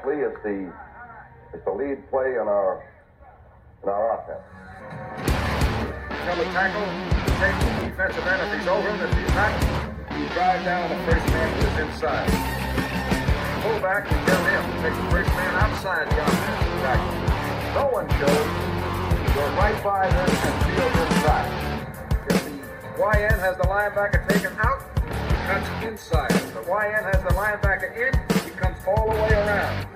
Actually, it's the it's the lead play in our in our offense. The tackle, take the defensive end. If he's over him, if he's not, you drive down the first man who is inside. Pull back and get him. Take the first man outside the offensive. No one goes. Go right by them and field inside. If the YN has the linebacker taken out, cuts inside. If the YN has the linebacker in, comes all the way around.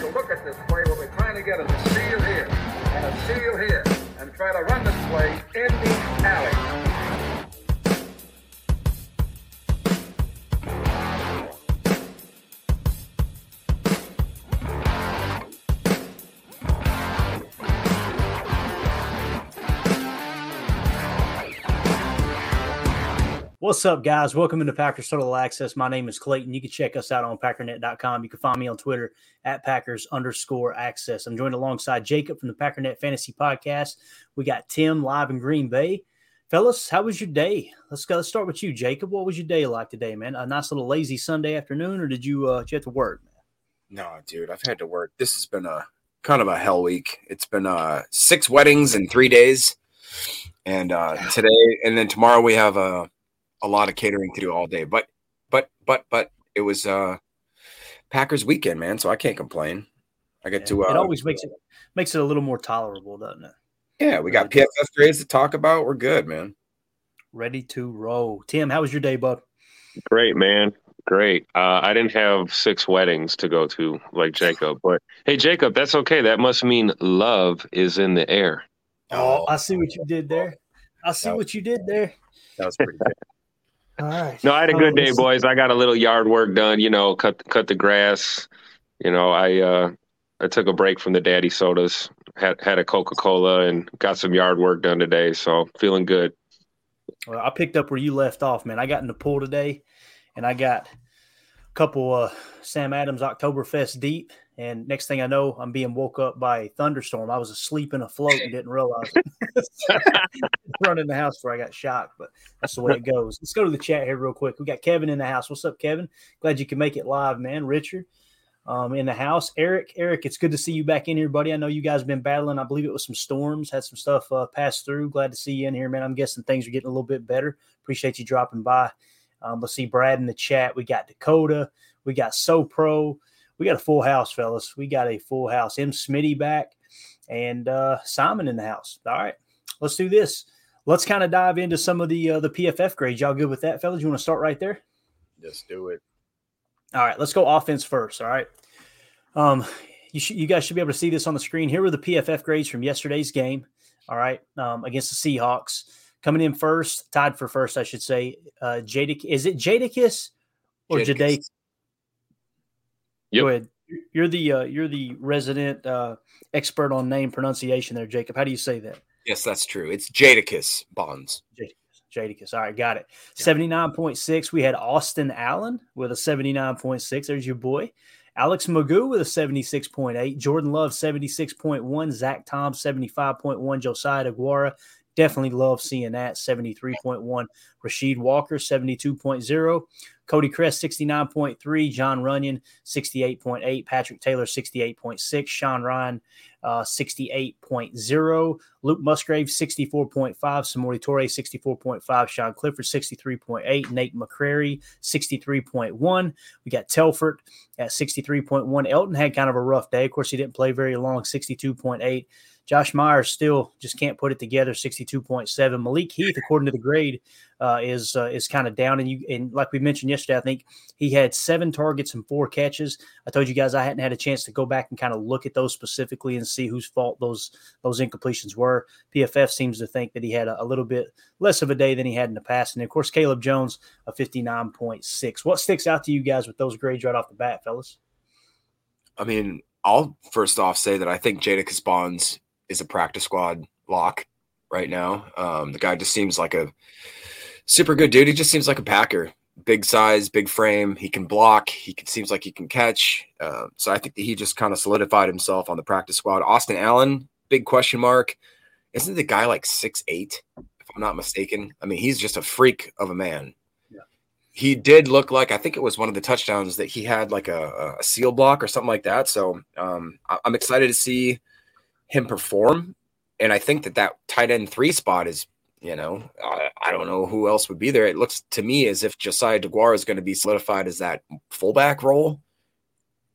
So look at this play. We're trying to get a seal here and a seal here and try to run this play in the alley. What's up, guys? Welcome into Packers Total Access. My name is Clayton. You can check us out on packernet.com. You can find me on Twitter at Packers underscore access. I'm joined alongside Jacob from the Packernet Fantasy Podcast. We got Tim live in Green Bay. Fellas, how was your day? Let's go. Let's start with you, Jacob. What was your day like today, man? A nice little lazy Sunday afternoon, or did you uh did you have to work? No, dude, I've had to work. This has been a kind of a hell week. It's been uh six weddings in three days. And uh today and then tomorrow we have a a lot of catering to do all day. But but but but it was uh Packers weekend, man, so I can't complain. I get to uh, it always makes it makes it a little more tolerable, doesn't it? Yeah, we got PFF grades to talk about. We're good, man. Ready to roll. Tim, how was your day, bud? Great, man. Great. Uh, I didn't have six weddings to go to like Jacob, but hey, Jacob, that's okay. That must mean love is in the air. Oh, I see what you did there. I see what you did there. That was pretty good. All right. No, I had a Oh, good day, boys. I got a little yard work done. You know, cut cut the grass. You know, I uh, I took a break from the daddy sodas. Had had a Coca Cola and got some yard work done today. So feeling good. Well, I picked up where you left off, man. I got in the pool today, and I got a couple uh, Sam Adams Oktoberfest deep. And next thing I know, I'm being woke up by a thunderstorm. I was asleep in a float and didn't realize. Running the house before I got shocked, but that's the way it goes. Let's go to the chat here real quick. We got Kevin in the house. What's up, Kevin? Glad you can make it live, man. Richard um, in the house. Eric, Eric, it's good to see you back in here, buddy. I know you guys have been battling. I believe it was some storms, had some stuff uh, pass through. Glad to see you in here, man. I'm guessing things are getting a little bit better. Appreciate you dropping by. Um, let's see Brad in the chat. We got Dakota. We got So Pro. We got a full house, fellas. We got a full house. M. Smitty back and uh, Simon in the house. All right, let's do this. Let's kind of dive into some of the uh, the PFF grades. Y'all good with that, fellas? You want to start right there? Just do it. All right, let's go offense first. All right. Um, you should, you guys should be able to see this on the screen. Here were the PFF grades from yesterday's game. All right, um, against the Seahawks. Coming in first, tied for first, I should say. Uh, Jadic, is it Jadicus or Jadakiss. Jadake? Yep. Go ahead. You're the uh, you're the resident uh, expert on name pronunciation there, Jacob. How do you say that? Yes, that's true. It's Jadakiss Bonds. Jadicus. Jadicus. All right, got it. 79.6. We had Austin Allen with a 79.6. There's your boy. Alex McGough with a 76.8. Jordan Love, 76.1. Zach Tom, 75.1. Josiah Deguara. Definitely love seeing that. 73.1. Rasheed Walker, 72.0. Cody Chrest, 69.3. John Runyon, 68.8. Patrick Taylor, 68.6. Sean Rhyan, uh, 68.0. Luke Musgrave, 64.5. Samori Toure, 64.5. Sean Clifford, 63.8. Nate McCrary, 63.1. We got Telford at 63.1. Elgton had kind of a rough day. Of course, he didn't play very long, 62.8. Josh Myers still just can't put it together. Sixty-two point seven. Malik Heath, according to the grade, uh, is uh, is kind of down. And you and like we mentioned yesterday, I think he had seven targets and four catches. I told you guys I hadn't had a chance to go back and kind of look at those specifically and see whose fault those those incompletions were. PFF seems to think that he had a, a little bit less of a day than he had in the past. And of course, Caleb Jones a fifty-nine point six. What sticks out to you guys with those grades right off the bat, fellas? I mean, I'll first off say that I think Jadakiss Bonds is a practice squad lock right now. Um, the guy just seems like a super good dude. He just seems like a Packer. Big size, big frame. He can block. He can, seems like he can catch. Uh, so I think that he just kind of solidified himself on the practice squad. Austin Allen, big question mark. Isn't the guy like six eight? If I'm not mistaken. I mean, he's just a freak of a man. Yeah. He did look like I think it was one of the touchdowns that he had like a, a seal block or something like that. So um, I'm excited to see him perform. And I think that that tight end three spot is you know, I, I, don't know who else would be there. It looks to me as if Josiah Deguara is going to be solidified as that fullback role,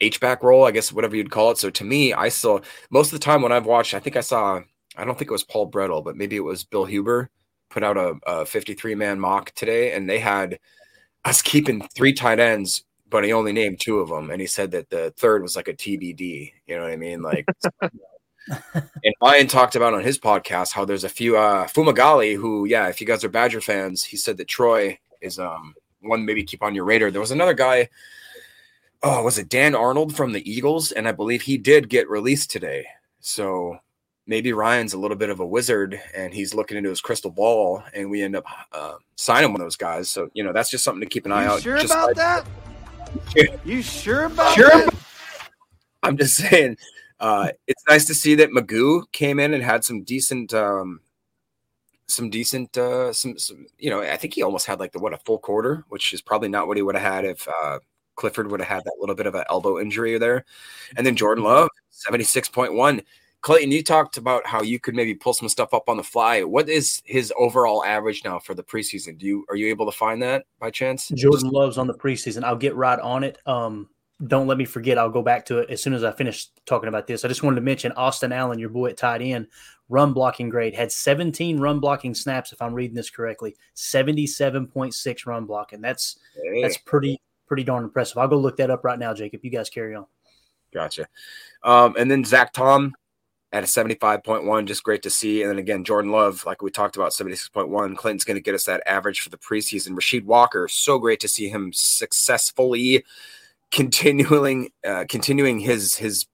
H back role, I guess, whatever you'd call it. So to me, I saw most of the time when I've watched, I think I saw, I don't think it was Paul Bretl, but maybe it was Bill Huber put out a, a 53 man mock today, and they had us keeping three tight ends, but he only named two of them. And he said that the third was like a TBD. You know what I mean? Like, and Ryan talked about on his podcast how there's a few uh Fumagalli who, yeah, if you guys are Badger fans, he said that Troy is um one maybe keep on your radar. There was another guy, oh, was it Dan Arnold from the Eagles? And I believe he did get released today. So maybe Ryan's a little bit of a wizard and he's looking into his crystal ball and we end up uh, signing one of those guys. So, you know, that's just something to keep an eye out. you out. Sure about like, that? You sure about Sure. that? I'm just saying uh, it's nice to see that McGough came in and had some decent, um, some decent, uh, some, some, you know, I think he almost had like the what a full quarter, which is probably not what he would have had if uh, Clifford would have had that little bit of an elbow injury there. And then Jordan Love, seventy six point one. Clayton, you talked about how you could maybe pull some stuff up on the fly. What is his overall average now for the preseason? Do you are you able to find that by chance? Jordan Love's on the preseason. I'll get right on it. Um, don't let me forget. I'll go back to it as soon as I finish talking about this. I just wanted to mention Austin Allen, your boy at tight end, run blocking grade, had 17 run blocking snaps, if I'm reading this correctly, 77.6 run blocking. That's that's pretty pretty darn impressive. I'll go look that up right now, Jacob. You guys carry on. gotcha. Um, and then Zach Tom at a 75.1, just great to see. And then again, Jordan Love, like we talked about, 76.1. Clinton's going to get us that average for the preseason. Rasheed Walker, so great to see him successfully continuing uh, continuing his his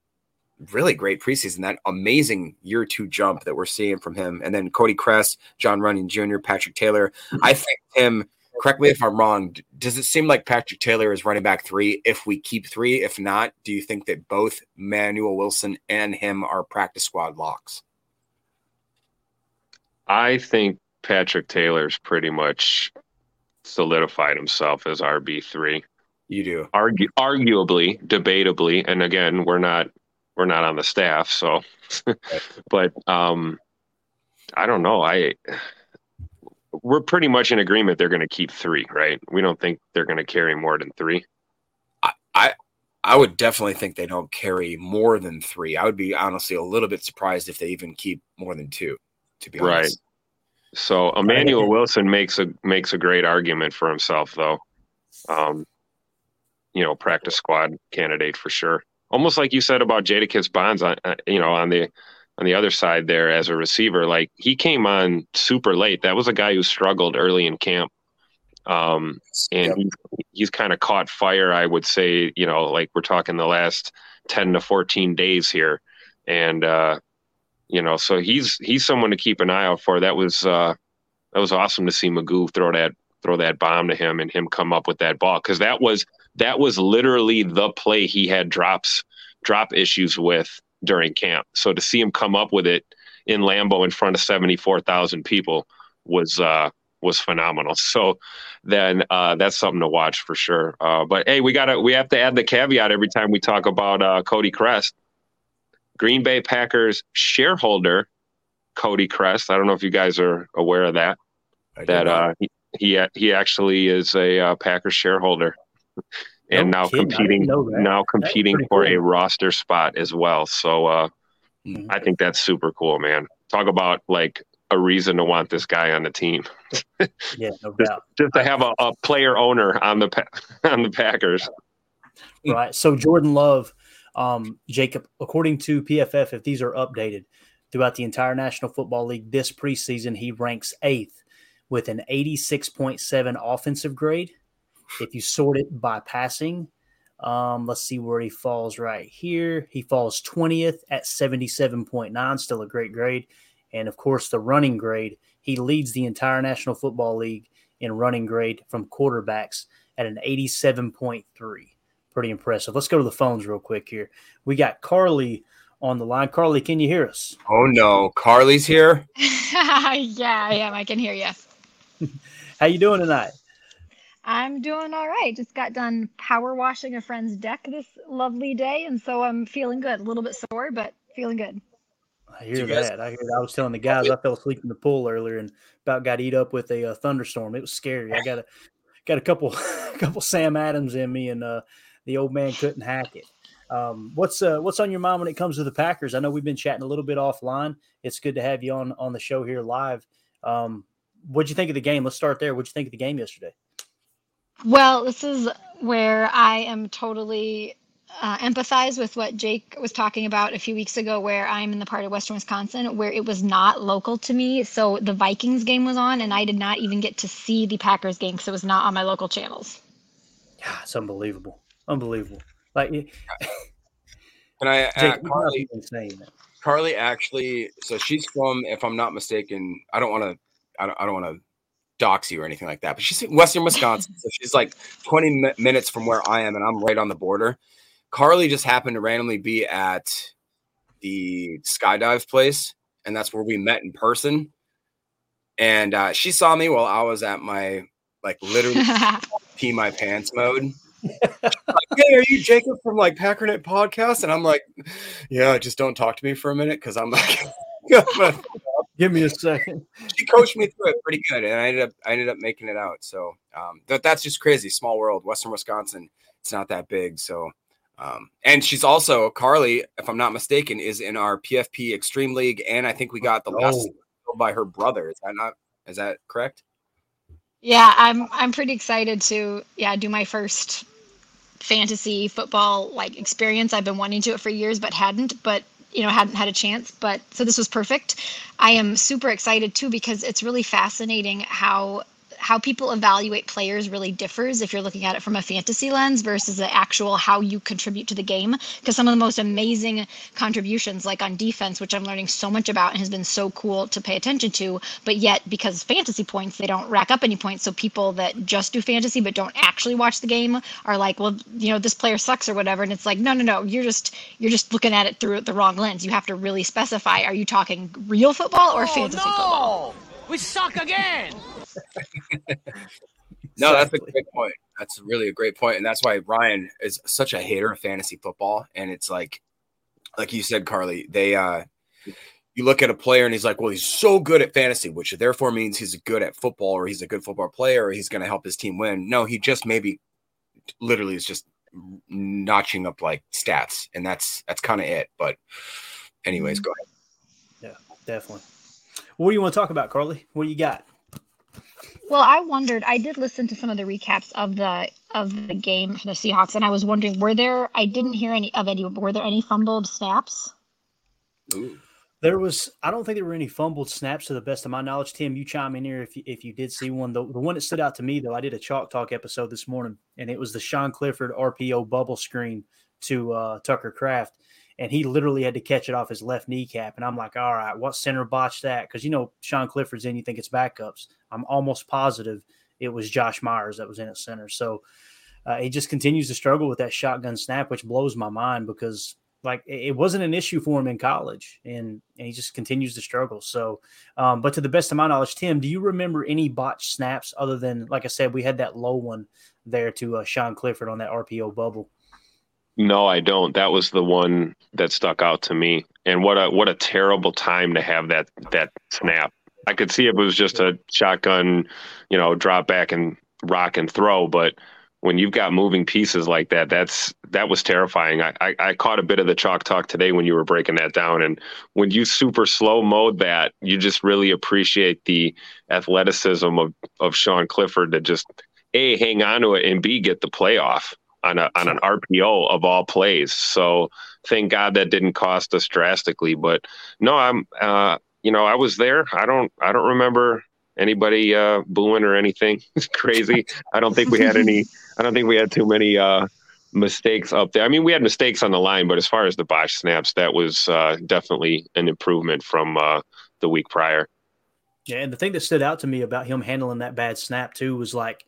really great preseason, that amazing year two jump that we're seeing from him. And then Cody Chrest, John Runyon Jr., Patrick Taylor. I think him, correct me if I'm wrong, does it seem like Patrick Taylor is running back three if we keep three? If not, do you think that both Manuel Wilson and him are practice squad locks? I think Patrick Taylor's pretty much solidified himself as RB three. You do. Argu- arguably, debatably, and again, we're not we're not on the staff, so. but um, I don't know. I we're pretty much in agreement. They're going to keep three, right? We don't think they're going to carry more than three. I I would definitely think they don't carry more than three. I would be honestly a little bit surprised if they even keep more than two, to be Right. honest. So Emanuel Wilson makes a makes a great argument for himself, though. Um, you know, practice squad candidate for sure. Almost like you said about Jadakiss Bonds, on uh, you know, on the on the other side there as a receiver, like he came on super late. That was a guy who struggled early in camp, um, and Yep. he's, he's kind of caught fire. I would say, you know, like we're talking the last ten to fourteen days here, and uh, you know, so he's he's someone to keep an eye out for. That was uh, that was awesome to see McGough throw that throw that bomb to him and him come up with that ball because that was that was literally the play he had drops drop issues with during camp. So to see him come up with it in Lambeau in front of seventy four thousand people was uh, was phenomenal. So then uh, that's something to watch for sure. Uh, but hey, we gotta we have to add the caveat every time we talk about uh, Cody Chrest. Green Bay Packers shareholder Cody Chrest. I don't know if you guys are aware of that. I That uh, he he he actually is a uh, Packers shareholder, and No now kidding. I didn't competing now competing for cool. a roster spot as well. So uh, I think that's super cool, man. Talk about like a reason to want this guy on the team. Yeah, no just, doubt. just to have a, a player owner on the on the Packers. Right. So Jordan Love, um, Jacob, according to PFF, if these are updated throughout the entire National Football League this preseason, he ranks eighth with an 86.7 offensive grade. If you sort it by passing, um, let's see where he falls right here. He falls 20th at 77.9, still a great grade. And of course, the running grade, he leads the entire National Football League in running grade from quarterbacks at an 87.3. Pretty impressive. Let's go to the phones real quick here. We got Carly on the line. Carly, can you hear us? Oh no, Carly's here. yeah, I am. I can hear you. How you doing tonight? I'm doing all right. Just got done power washing a friend's deck this lovely day, and so I'm feeling good. A little bit sore, but feeling good. I hear you guys- that. I hear. I was telling the guys I fell asleep in the pool earlier and about got eat up with a uh, thunderstorm. It was scary. I got a got a couple couple Sam Adams in me, and uh, the old man couldn't hack it. Um, what's uh, what's on your mind when it comes to the Packers? I know we've been chatting a little bit offline. It's good to have you on on the show here live. Um, what'd you think of the game? Let's start there. What'd you think of the game yesterday? Well, this is where I am totally uh, empathize with what Jake was talking about a few weeks ago, where I'm in the part of Western Wisconsin where it was not local to me. So the Vikings game was on, and I did not even get to see the Packers game because it was not on my local channels. God, it's unbelievable, unbelievable. Like Can I? Jake, Uh, you Carly, must be insane. Carly actually. So she's from, if I'm not mistaken, I don't want to. I don't, I don't want to dox you or anything like that. But she's in Western Wisconsin, so she's like 20 mi- minutes from where I am, and I'm right on the border. Carly just happened to randomly be at the skydive place, and that's where we met in person. And uh, she saw me while I was at my like literally pee my pants mode. like, hey, are you Jacob from like Packernet podcast? And I'm like, yeah, just don't talk to me for a minute because I'm like, Give me a second. she coached me through it pretty good, and I ended up I ended up making it out. So um, that that's just crazy. Small world, Western Wisconsin. It's not that big. So, um, and she's also Carly, if I'm not mistaken, is in our PFP Extreme League, and I think we got the last Oh. by her brother. Is that not? Is that correct? Yeah, I'm I'm pretty excited to yeah do my first fantasy football like experience. I've been wanting to do it for years, but hadn't. But you know hadn't had a chance. But so this was perfect. I am super excited too because it's really fascinating how how people evaluate players really differs if you're looking at it from a fantasy lens versus the actual how you contribute to the game. Because some of the most amazing contributions like on defense which i'm learning so much about and has been so cool to pay attention to but yet because fantasy points they don't rack up any points. So people that just do fantasy but don't actually watch the game are like well you know this player sucks or whatever. And it's like no no no. You're just you're just looking at it through the wrong lens. You have to really specify are you talking real football or oh, fantasy football We suck again. No, that's a great point. That's really a great point, and that's why Ryan is such a hater of fantasy football. And it's like, like you said, Carly, they uh you look at a player and he's like, well, he's so good at fantasy, which therefore means he's good at football, or he's a good football player, or he's going to help his team win. No, he just maybe literally is just notching up like stats, and that's that's kind of it. But, anyways, go ahead. Yeah, definitely. What do you want to talk about, Carly? What do you got? Well, I wondered. I did listen to some of the recaps of the of the game for the Seahawks, and I was wondering, were there? I didn't hear any of any. Were there any fumbled snaps? Ooh. There was, I don't think there were any fumbled snaps to the best of my knowledge. Tim, you chime in here if you, if you did see one. The, the one that stood out to me, though, I did a Chalk Talk episode this morning, and it was the Sean Clifford RPO bubble screen to uh, Tucker Kraft. And he literally had to catch it off his left kneecap. And I'm like, all right, what center botched that? Because, you know, Sean Clifford's in, you think it's backups. I'm almost positive it was Josh Myers that was in at center. So uh, he just continues to struggle with that shotgun snap, which blows my mind because like it wasn't an issue for him in college and, and he just continues to struggle so um, but to the best of my knowledge tim do you remember any botched snaps other than like i said we had that low one there to uh, sean clifford on that rpo bubble No, I don't. That was the one that stuck out to me. And what a what a terrible time to have that that snap. I could see it was just a shotgun, you know, drop back and rock and throw, but when you've got moving pieces like that, that's that was terrifying. I, I, I caught a bit of the chalk talk today when you were breaking that down, and when you super slow mode that, you just really appreciate the athleticism of of Sean Clifford to just a hang on to it and b get the playoff on a on an RPO of all plays. So thank God that didn't cost us drastically. But no, I'm uh, you know I was there. I don't I don't remember anybody uh, booing or anything crazy. I don't think we had any. I don't think we had too many uh, mistakes up there. I mean, we had mistakes on the line, but as far as the botch snaps, that was uh, definitely an improvement from uh, the week prior. Yeah, and the thing that stood out to me about him handling that bad snap too was like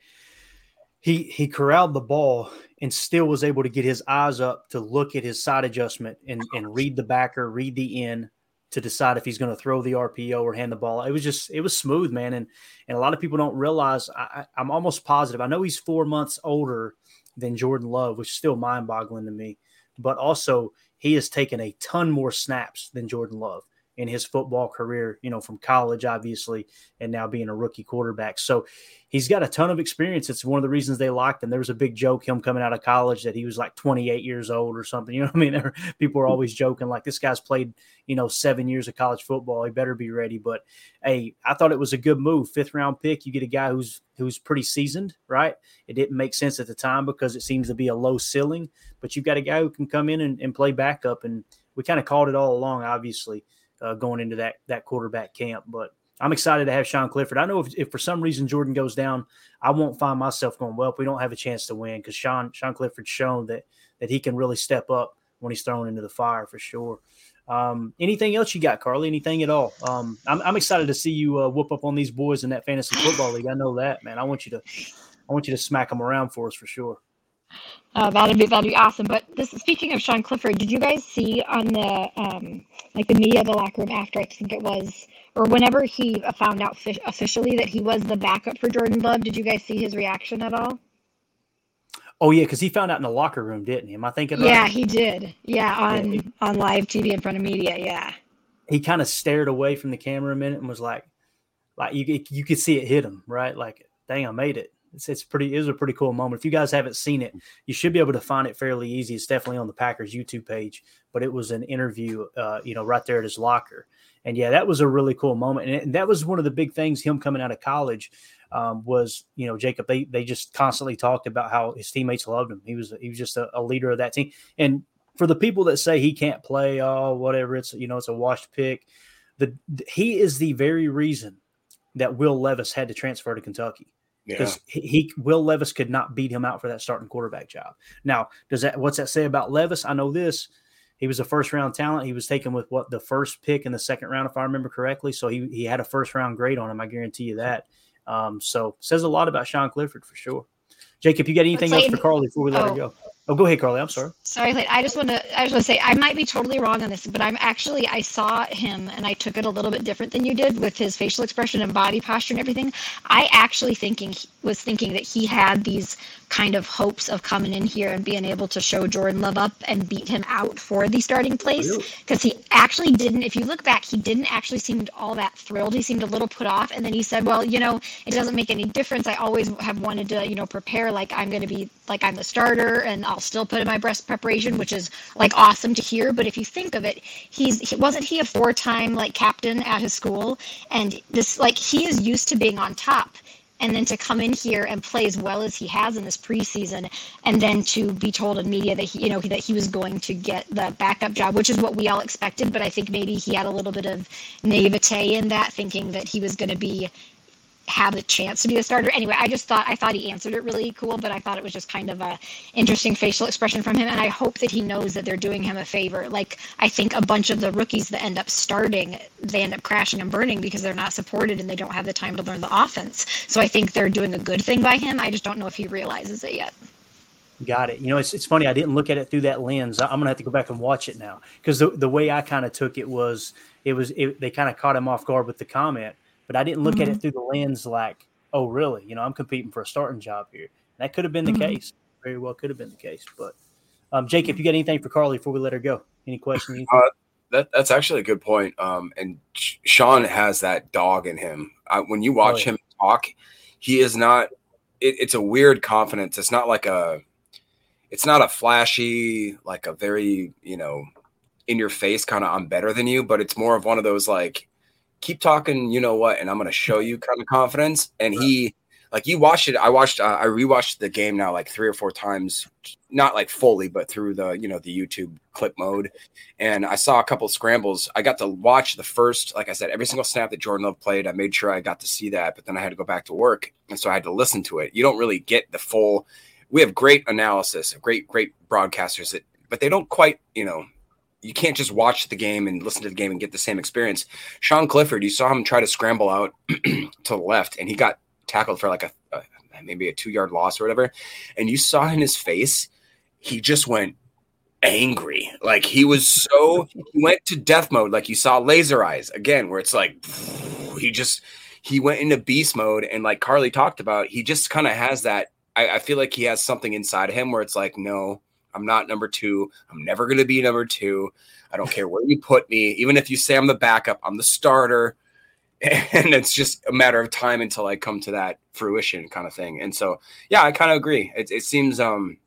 he he corralled the ball and still was able to get his eyes up to look at his side adjustment and and read the backer, read the in, to decide if he's going to throw the RPO or hand the ball. It was just it was smooth, man, and and a lot of people don't realize. I, I'm almost positive. I know he's four months older than Jordan Love, which is still mind boggling to me, but also he has taken a ton more snaps than Jordan Love in his football career, you know, from college, obviously, and now being a rookie quarterback. So he's got a ton of experience. It's one of the reasons they liked him. There was a big joke him coming out of college that he was like 28 years old or something. You know what I mean? People are always joking like this guy's played, you know, seven years of college football. He better be ready. But hey, I thought it was a good move. Fifth round pick. You get a guy who's who's pretty seasoned, right? It didn't make sense at the time because it seems to be a low ceiling, but you've got a guy who can come in and, and play backup. And we kind of called it all along, obviously uh, going into that that quarterback camp. But I'm excited to have Sean Clifford. I know if, if, for some reason Jordan goes down, I won't find myself going, well, we don't have a chance to win because Sean Sean Clifford's shown that that he can really step up when he's thrown into the fire for sure. Um, anything else you got, Carly? Anything at all? Um, I'm, I'm, excited to see you uh, whoop up on these boys in that fantasy football league. I know that, man. I want you to, I want you to smack them around for us for sure. Uh, that'd be that'd be awesome. But this speaking of Sean Clifford, did you guys see on the um, like the media, the locker room after I think it was, or whenever he found out fi- officially that he was the backup for Jordan Love? Did you guys see his reaction at all? Oh yeah, because he found out in the locker room, didn't he? Am I thinking? Yeah, right? he did. Yeah, on yeah, on live TV in front of media. Yeah. He kind of stared away from the camera a minute and was like, like you you could see it hit him right, like dang, I made it. It's, it's pretty. It was a pretty cool moment. If you guys haven't seen it, you should be able to find it fairly easy. It's definitely on the Packers YouTube page. But it was an interview, uh, you know, right there at his locker. And yeah, that was a really cool moment. And, and that was one of the big things. Him coming out of college um, was, you know, Jacob. They they just constantly talked about how his teammates loved him. He was he was just a, a leader of that team. And for the people that say he can't play, oh whatever, it's you know it's a washed pick. The he is the very reason that Will Levis had to transfer to Kentucky because yeah. he, he, Will Levis could not beat him out for that starting quarterback job. Now, does that what's that say about Levis? I know this. He was a first round talent. He was taken with what the first pick in the second round, if I remember correctly. So he he had a first round grade on him. I guarantee you that. Um, so says a lot about Sean Clifford for sure. Jacob, you got anything else for Carly before we let oh. her go? Oh, go ahead, Carly. I'm sorry. Sorry, I just want to. I just want to say I might be totally wrong on this, but I'm actually I saw him and I took it a little bit different than you did with his facial expression and body posture and everything. I actually thinking was thinking that he had these kind of hopes of coming in here and being able to show Jordan Love up and beat him out for the starting place because he actually didn't. If you look back, he didn't actually seem all that thrilled. He seemed a little put off, and then he said, "Well, you know, it doesn't make any difference. I always have wanted to, you know, prepare like I'm going to be like I'm the starter, and I'll still put in my breast preparation, which is like awesome to hear. But if you think of it, he's he, wasn't he a four-time like captain at his school, and this like he is used to being on top and then to come in here and play as well as he has in this preseason and then to be told in media that he you know that he was going to get the backup job which is what we all expected but i think maybe he had a little bit of naivete in that thinking that he was going to be have the chance to be a starter. Anyway, I just thought I thought he answered it really cool, but I thought it was just kind of a interesting facial expression from him, and I hope that he knows that they're doing him a favor. Like I think a bunch of the rookies that end up starting, they end up crashing and burning because they're not supported and they don't have the time to learn the offense. So I think they're doing a good thing by him. I just don't know if he realizes it yet. Got it. You know, it's, it's funny. I didn't look at it through that lens. I'm gonna have to go back and watch it now because the, the way I kind of took it was it was it, they kind of caught him off guard with the comment but I didn't look mm-hmm. at it mm-hmm. through the lens like, oh, really? You know, I'm competing for a starting job here. That could have been the mm-hmm. case. Very well could have been the case. But um, Jake, if you got anything for Carly before we let her go, any questions? Uh, that, that's actually a good point. Um, and Sean has that dog in him. I, when you watch oh, yeah. him talk, he is not it, it's a weird confidence. It's not like a it's not a flashy, like a very, you know, in your face kind of I'm better than you, but it's more of one of those like keep talking, you know what, and I'm gonna show you kind of confidence. And he like you watched it. I watched uh, I rewatched the game now like three or four times, not like fully, but through the you know the YouTube clip mode. And I saw a couple scrambles. I got to watch the first, like I said, every single snap that Jordan Love played. I made sure I got to see that, but then I had to go back to work, and so I had to listen to it. You don't really get the full we have great analysis, great, great broadcasters that, but they don't quite, you know, you can't just watch the game and listen to the game and get the same experience. Sean Clifford, you saw him try to scramble out to the left, and he got tackled for like a, a maybe a two yard loss or whatever. And you saw in his face, he just went angry. Like he was so he went to death mode. Like you saw laser eyes again, where it's like he just he went into beast mode. And like Carly talked about, he just kind of has that I, I feel like he has something inside of him where it's like, no, I'm not number two. I'm never going to be number two. I don't care where you put me. Even if you say I'm the backup, I'm the starter. And it's just a matter of time until I come to that fruition kind of thing. And so, yeah, I kind of agree. It, it seems, um,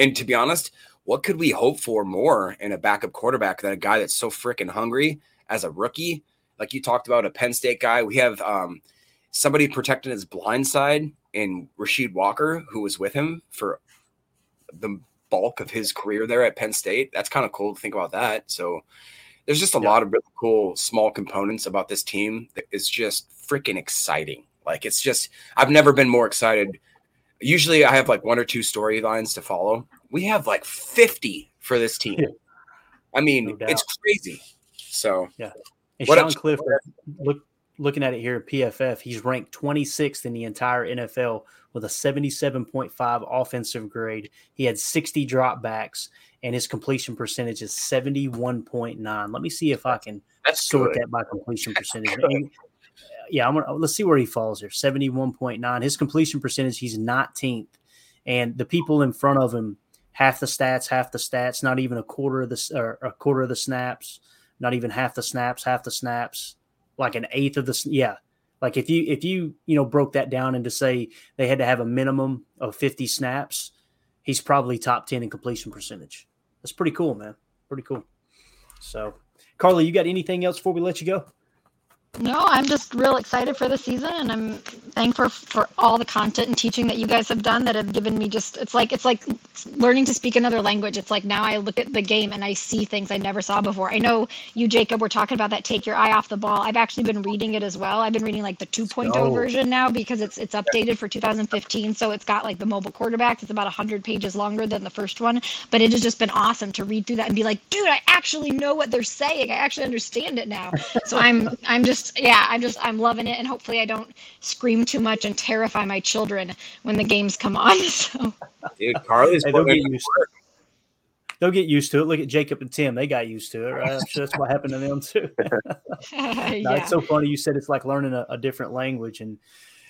and to be honest, what could we hope for more in a backup quarterback than a guy that's so freaking hungry as a rookie? Like you talked about a Penn State guy. We have um, somebody protecting his blind side in Rasheed Walker, who was with him for the bulk of his career there at Penn State. That's kind of cool to think about that. So there's just a yeah. lot of really cool small components about this team that is just freaking exciting. Like it's just I've never been more excited. Usually I have like one or two storylines to follow. We have like 50 for this team. Yeah. I mean, no it's crazy. So yeah. And what Sean Clifford, look looking at it here at PFF, he's ranked 26th in the entire NFL with a 77.5 offensive grade. He had 60 dropbacks, and his completion percentage is 71.9. Let me see if I can That's sort good. that by completion percentage. yeah, I'm gonna let's see where he falls here. 71.9. His completion percentage, he's 19th. And the people in front of him, half the stats, half the stats, not even a quarter of the or a quarter of the snaps, not even half the snaps, half the snaps like an eighth of the yeah. Like if you if you you know broke that down into say they had to have a minimum of 50 snaps he's probably top 10 in completion percentage. That's pretty cool man. Pretty cool. So carly you got anything else before we let you go no, I'm just real excited for the season, and I'm thankful for all the content and teaching that you guys have done that have given me just. It's like it's like learning to speak another language. It's like now I look at the game and I see things I never saw before. I know you, Jacob, were talking about that. Take your eye off the ball. I've actually been reading it as well. I've been reading like the 2.0 oh. version now because it's it's updated for 2015, so it's got like the mobile quarterbacks. It's about 100 pages longer than the first one, but it has just been awesome to read through that and be like, dude, I actually know what they're saying. I actually understand it now. So I'm I'm just yeah, I'm just I'm loving it, and hopefully I don't scream too much and terrify my children when the games come on. So, dude, Carly's hey, they'll get used to it. They'll get used to it. Look at Jacob and Tim; they got used to it, right? I'm sure that's what happened to them too. yeah. no, it's so funny. You said it's like learning a, a, different language, and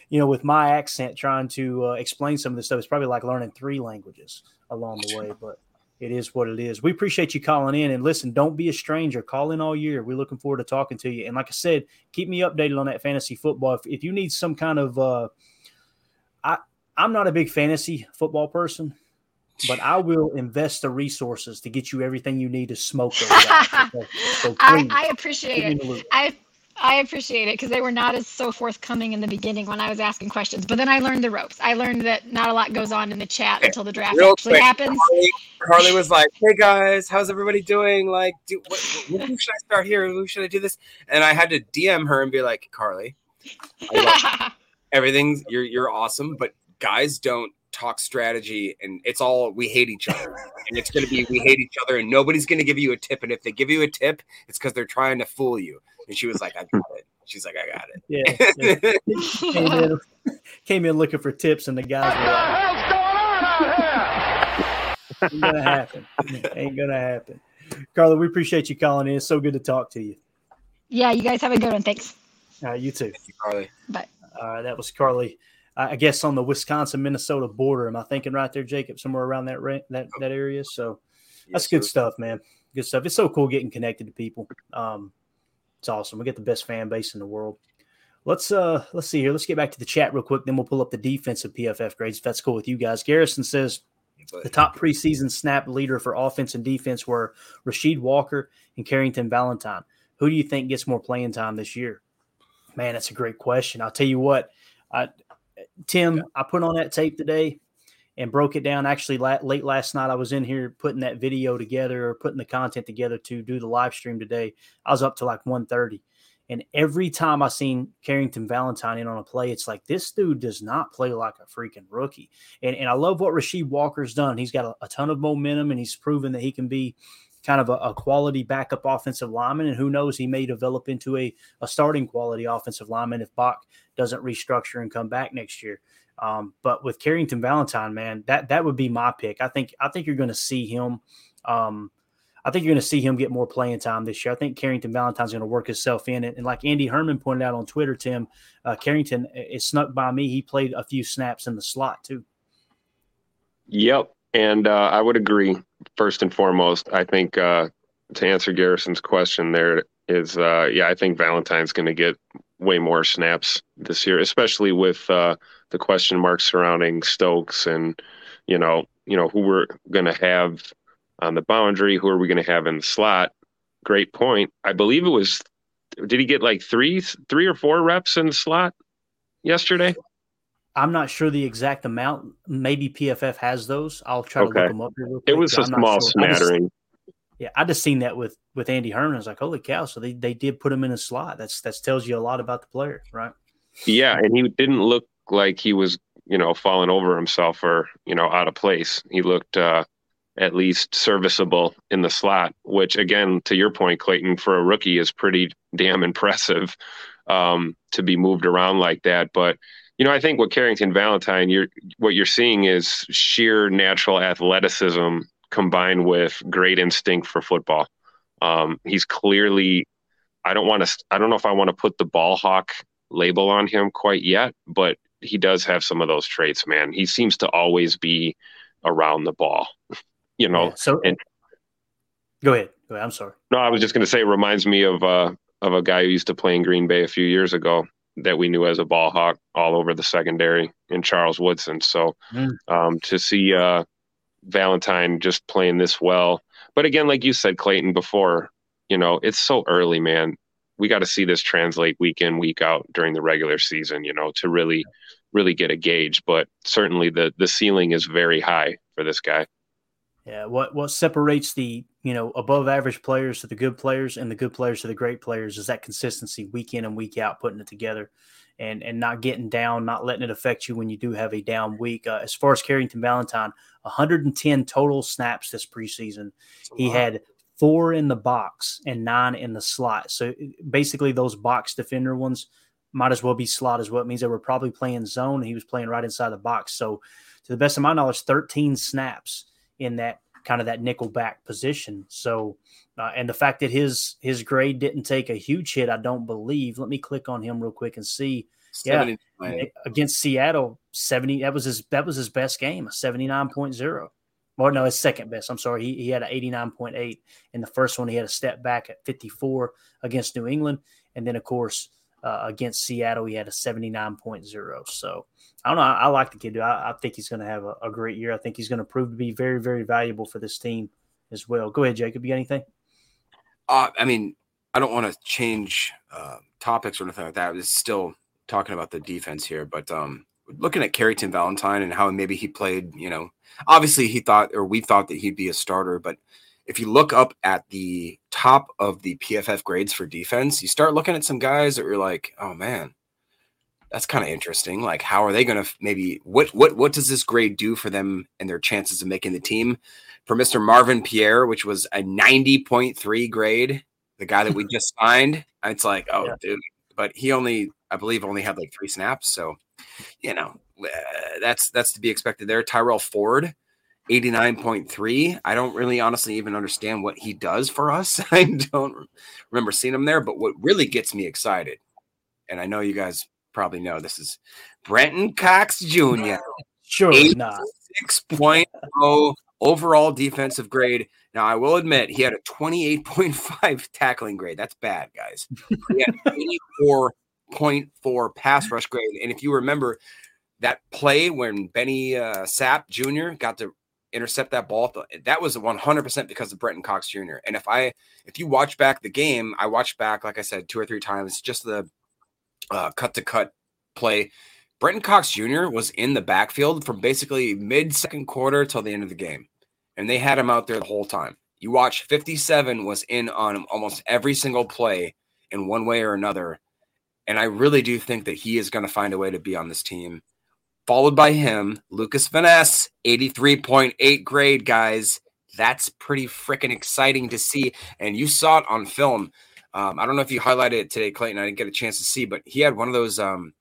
you know, with my accent, trying to uh, explain some of this stuff, it's probably like learning three languages along the way. But it is what it is. We appreciate you calling in and listen, don't be a stranger. Call in all year. We're looking forward to talking to you. And like I said, keep me updated on that fantasy football. If, if you need some kind of uh I I'm not a big fantasy football person, but I will invest the resources to get you everything you need to smoke. So, I, I, appreciate it. I I appreciate it because they were not as so forthcoming in the beginning when I was asking questions. But then I learned the ropes. I learned that not a lot goes on in the chat until the draft Real actually quick, happens. Carly, Carly, was like, "Hey guys, how's everybody doing? Like, do, what, who should I start here? Who should I do this?" And I had to DM her and be like, "Carly, everything's you're you're awesome, but guys don't talk strategy and it's all we hate each other and it's going to be we hate each other and nobody's going to give you a tip and if they give you a tip it's because they're trying to fool you and she was like i got it she's like i got it yeah, yeah. came, in, came, in, looking for tips and the guys were like ain't gonna happen ain't gonna happen carla we appreciate you calling in it's so good to talk to you yeah you guys have a good one thanks all right you too you, carly bye all right that was carly I guess on the Wisconsin Minnesota border. Am I thinking right there, Jacob? Somewhere around that that that area. So that's yes, good sir. stuff, man. Good stuff. It's so cool getting connected to people. Um, it's awesome. We get the best fan base in the world. Let's uh let's see here. Let's get back to the chat real quick. Then we'll pull up the defensive PFF grades if that's cool with you guys. Garrison says the top preseason snap leader for offense and defense were Rasheed Walker and Carrington Valentine. Who do you think gets more playing time this year? Man, that's a great question. I'll tell you what, I, Tim, I put on that tape today and broke it down. Actually, late last night, I was in here putting that video together or putting the content together to do the live stream today. I was up to like 1.30. And every time I seen Carrington Valentine in on a play, it's like this dude does not play like a freaking rookie. And, and I love what Rasheed Walker's done. He's got a, a ton of momentum and he's proven that he can be kind of a, a, quality backup offensive lineman. And who knows, he may develop into a, a starting quality offensive lineman if Bach doesn't restructure and come back next year. Um, but with Carrington Valentine, man, that that would be my pick. I think I think you're going to see him. Um, I think you're going to see him get more playing time this year. I think Carrington Valentine's going to work himself in it. And like Andy Herman pointed out on Twitter, Tim uh, Carrington it snuck by me. He played a few snaps in the slot too. Yep, and uh, I would agree. First and foremost, I think uh, to answer Garrison's question, there is uh, yeah, I think Valentine's going to get way more snaps this year, especially with uh, the question marks surrounding Stokes and you know you know who we're going to have on the boundary, who are we going to have in the slot. Great point. I believe it was. Did he get like three, three or four reps in the slot yesterday? I'm not sure the exact amount. Maybe PFF has those. I'll try okay. to look them up here. It was a small sure. smattering. I just, yeah, I just seen that with with Andy Herman. I was like, holy cow! So they, they did put him in a slot. That's that tells you a lot about the player, right? Yeah, and he didn't look like he was, you know, falling over himself or you know out of place. He looked uh, at least serviceable in the slot, which again, to your point, Clayton, for a rookie is pretty damn impressive um, to be moved around like that. But you know, I think what Carrington Valentine, you're what you're seeing is sheer natural athleticism combined with great instinct for football. Um, he's clearly, I don't want to, I don't know if I want to put the ball hawk label on him quite yet, but he does have some of those traits, man. He seems to always be around the ball, you know. Yeah, so, and, go ahead. Go ahead. I'm sorry. No, I was just going to say, it reminds me of uh, of a guy who used to play in Green Bay a few years ago that we knew as a ball hawk all over the secondary in Charles Woodson. So mm. um, to see uh, Valentine just playing this well, but again, like you said, Clayton before, you know, it's so early, man. We got to see this translate week in, week out during the regular season, you know, to really, really get a gauge. But certainly the the ceiling is very high for this guy. Yeah, what what separates the you know above average players to the good players and the good players to the great players is that consistency week in and week out, putting it together, and and not getting down, not letting it affect you when you do have a down week. Uh, as far as Carrington Valentine, 110 total snaps this preseason. He had four in the box and nine in the slot. So basically, those box defender ones might as well be slot as well. It means they were probably playing zone. he was playing right inside the box. So, to the best of my knowledge, 13 snaps in that kind of that nickel back position. So, uh, and the fact that his his grade didn't take a huge hit, I don't believe. Let me click on him real quick and see. Yeah, against Seattle, seventy. That was his that was his best game, a seventy nine point zero. Or no, his second best. I'm sorry. He, he had an 89.8. In the first one, he had a step back at 54 against New England. And then, of course, uh, against Seattle, he had a 79.0. So I don't know. I, I like the kid. I, I, think he's going to have a, a, great year. I think he's going to prove to be very, very valuable for this team as well. Go ahead, Jacob. You got anything? Uh, I mean, I don't want to change uh, topics or anything like that. I was still talking about the defense here, but um, looking at Carrington Valentine and how maybe he played, you know, obviously he thought or we thought that he'd be a starter, but if you look up at the top of the PFF grades for defense, you start looking at some guys that you're like, oh man, that's kind of interesting. Like, how are they going to maybe what what what does this grade do for them and their chances of making the team? For Mr. Marvin Pierre, which was a 90.3 grade, the guy that we just signed, it's like, oh, yeah. dude. But he only, I believe, only had like three snaps. So, you know, uh, that's that's to be expected there. Tyrell Ford, 89.3. I don't really honestly even understand what he does for us. I don't remember seeing him there, but what really gets me excited, and I know you guys probably know this is Brenton Cox Jr. Sure, not 6.0 overall defensive grade. Now, I will admit he had a 28.5 tackling grade. That's bad, guys. He had 84 8.4 pass rush grade. And if you remember that play when Benny uh, Sapp Jr. got to intercept that ball, that was 100% because of Brenton Cox Jr. And if I, if you watch back the game, I watched back, like I said, two or three times, just the uh, cut to cut play. Brenton Cox Jr. was in the backfield from basically mid second quarter till the end of the game. And they had him out there the whole time. You watch 57 was in on almost every single play in one way or another. And I really do think that he is going to find a way to be on this team. Followed by him, Lucas Ness, 83.8 grade, guys. That's pretty freaking exciting to see. And you saw it on film. Um, I don't know if you highlighted it today, Clayton. I didn't get a chance to see, but he had one of those um,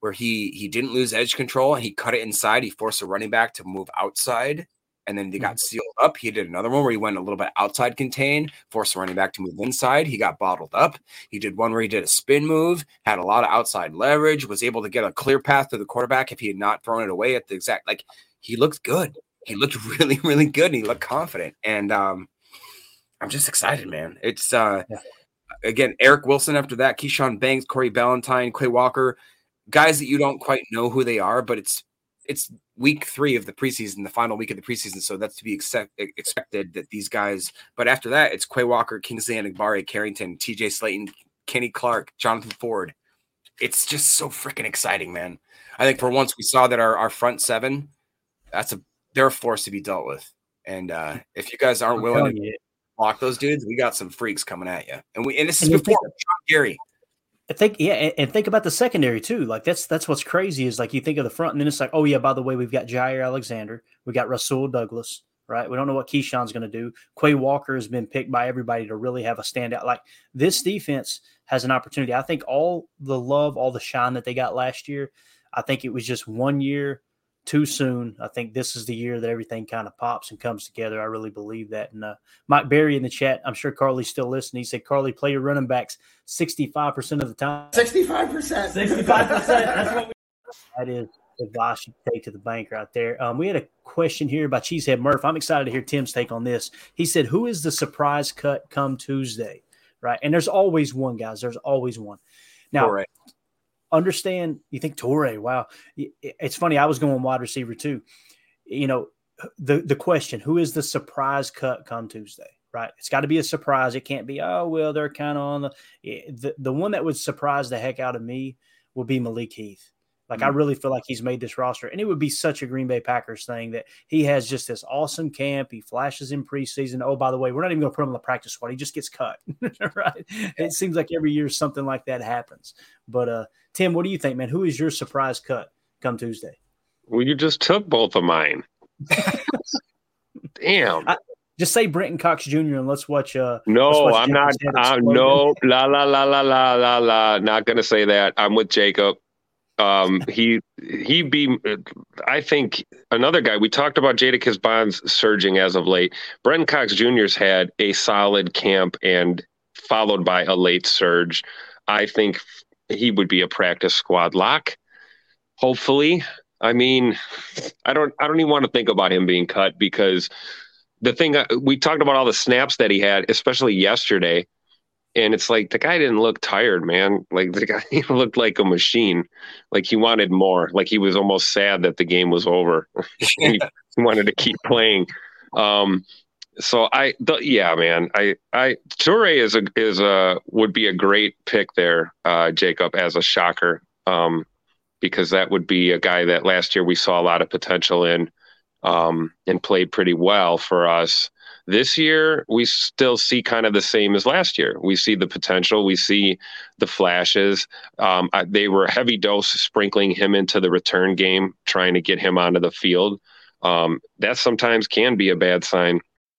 where he he didn't lose edge control and he cut it inside. He forced a running back to move outside and then they got mm-hmm. sealed up. He did another one where he went a little bit outside contain, forced the running back to move inside. He got bottled up. He did one where he did a spin move, had a lot of outside leverage, was able to get a clear path to the quarterback if he had not thrown it away at the exact like he looked good. He looked really, really good and he looked confident. And um I'm just excited, man. It's uh yeah. again Eric Wilson after that, Keshawn Banks, Corey Ballentine, Quay Walker, guys that you don't quite know who they are, but it's it's week three of the preseason, the final week of the preseason. So that's to be accept, expected that these guys, but after that, it's Quay Walker, Kingsley Enagbare, Carrington, TJ Slaton, Kenny Clark, Jonathan Ford. It's just so freaking exciting, man. I think for once we saw that our, our front seven, that's a they're a force to be dealt with. And uh if you guys aren't willing to block those dudes, we got some freaks coming at you. And we and this is and before Sean Gary. Think yeah, and, and, think about the secondary too. Like that's that's what's crazy is like you think of the front, and then it's like, oh yeah, by the way, we've got Jaire Alexander, we got Rasul Douglas, right? We don't know what Keisean's going to do. Quay Walker has been picked by everybody to really have a standout. Like this defense has an opportunity. I think all the love, all the shine that they got last year, I think it was just one year too soon. I think this is the year that everything kind of pops and comes together. I really believe that. And uh, Mike Berry in the chat, I'm sure Carly's still listening. He said, Carly, play your running backs 65% of the time. 65%. 65%. That's what we That is advice you take to the bank right there. Um, we had a question here by Cheesehead Murph. I'm excited to hear Tim's take on this. He said, Who is the surprise cut come Tuesday? Right. And there's always one, guys. There's always one. Now, right understand. You think Toure? Wow, it's funny. I was going wide receiver too. You know, the the question: Who is the surprise cut come Tuesday? Right, it's got to be a surprise. It can't be. Oh well, they're kind of on the, the the one that would surprise the heck out of me would be Malik Heath. Like mm-hmm. I really feel like he's made this roster, and it would be such a Green Bay Packers thing that he has just this awesome camp. He flashes in preseason. Oh, by the way, we're not even going to put him on the practice squad. He just gets cut. right? It seems like every year something like that happens. But uh, Tim, what do you think, man? Who is your surprise cut come Tuesday? Well, you just took both of mine. Damn. I, just say Brenton Cox Jr. and let's watch. Uh, no, let's watch I'm not. I'm no la la la la la la la. Not gonna say that. I'm with Jacob. Um, he he be. I think another guy. We talked about Jadakiss Bonds surging as of late. Brenton Cox Jr.'s had a solid camp and followed by a late surge. I think he would be a practice squad lock. Hopefully, I mean, I don't I don't even want to think about him being cut because the thing uh, we talked about all the snaps that he had, especially yesterday, and it's like the guy didn't look tired, man. Like the guy he looked like a machine. Like he wanted more. Like he was almost sad that the game was over. he, he wanted to keep playing. Um, so I, the, yeah, man, I, I, Toure is a, is a, would be a great pick there, uh, Jacob, as a shocker. Um, because that would be a guy that last year we saw a lot of potential in, um, and played pretty well for us. This year, we still see kind of the same as last year. We see the potential, we see the flashes. Um, I, they were heavy dose sprinkling him into the return game, trying to get him onto the field. Um, that sometimes can be a bad sign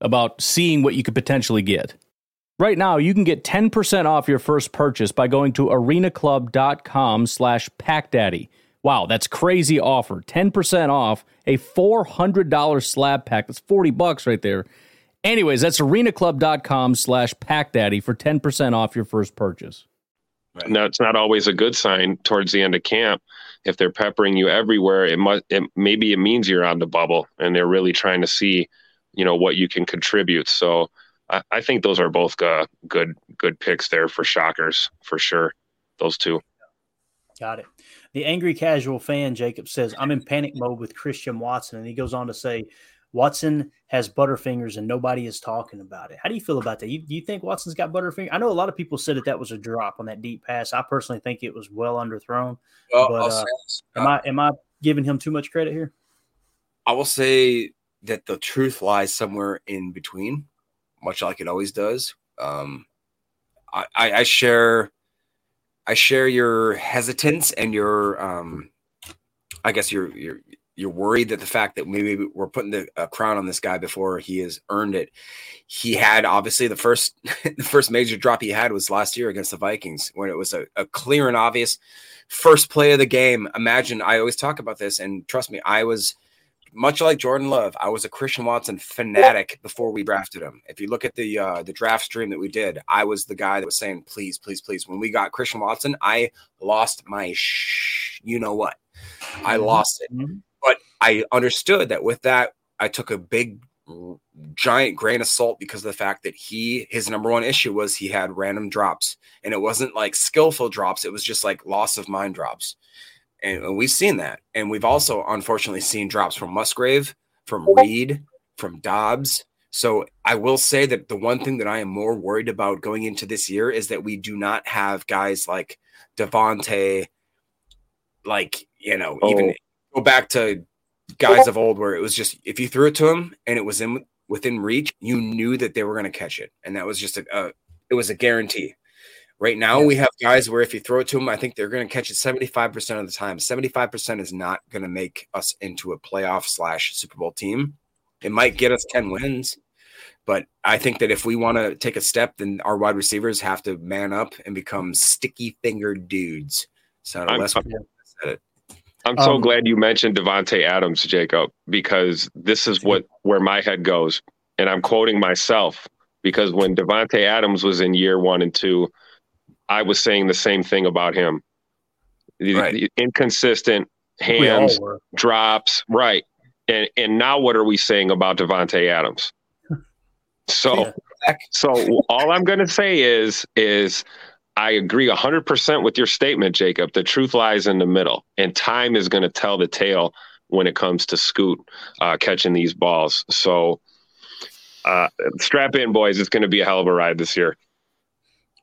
about seeing what you could potentially get. Right now, you can get 10% off your first purchase by going to arenaclub.com slash packdaddy. Wow, that's crazy offer. 10% off a $400 slab pack. That's 40 bucks right there. Anyways, that's arenaclub.com slash packdaddy for 10% off your first purchase. Now, it's not always a good sign towards the end of camp. If they're peppering you everywhere, it must it, maybe it means you're on the bubble and they're really trying to see – you know what you can contribute. So I, I think those are both uh, good good picks there for shockers for sure. Those two. Got it. The angry casual fan Jacob says, "I'm in panic mode with Christian Watson," and he goes on to say, "Watson has butterfingers and nobody is talking about it." How do you feel about that? You, do you think Watson's got butterfingers? I know a lot of people said that that was a drop on that deep pass. I personally think it was well underthrown. Well, but uh, am I am I giving him too much credit here? I will say that the truth lies somewhere in between, much like it always does. Um, I, I, share, I share your hesitance and your, um, I guess you're you're you're worried that the fact that maybe we're putting the crown on this guy before he has earned it. He had obviously the first the first major drop he had was last year against the Vikings when it was a, a clear and obvious first play of the game. Imagine I always talk about this, and trust me, I was much like Jordan Love, I was a Christian Watson fanatic before we drafted him. If you look at the uh, the draft stream that we did, I was the guy that was saying, "Please, please, please." When we got Christian Watson, I lost my sh- you know what? I mm-hmm. lost it, mm-hmm. but I understood that with that, I took a big giant grain of salt because of the fact that he his number one issue was he had random drops and it wasn't like skillful drops it was just like loss of mind drops and we've seen that. And we've also unfortunately seen drops from Musgrave, from Reed, from Doubs. So I will say that the one thing that I am more worried about going into this year is that we do not have guys like Davante, like, you know, oh. even go back to guys of old where it was just if you threw it to him and it was in within reach, you knew that they were going to catch it. And that was just a, a it was a guarantee. Right now, we have guys where if you throw it to them, I think they're going to catch it 75% of the time. 75% is not going to make us into a playoff slash Super Bowl team. It might get us 10 wins, but I think that if we want to take a step, then our wide receivers have to man up and become sticky fingered dudes. So I'm, less it. I'm so um, glad you mentioned Davante Adams, Jacob, because this is what where my head goes, and I'm quoting myself because when Davante Adams was in year one and two, I was saying the same thing about him. Right. The, the inconsistent hands, drops, right. And and now what are we saying about Davante Adams? So yeah. so all I'm going to say is is I agree 100% with your statement, Jacob. The truth lies in the middle, and time is going to tell the tale when it comes to Scoot uh, catching these balls. So, uh, strap in, boys. It's going to be a hell of a ride this year.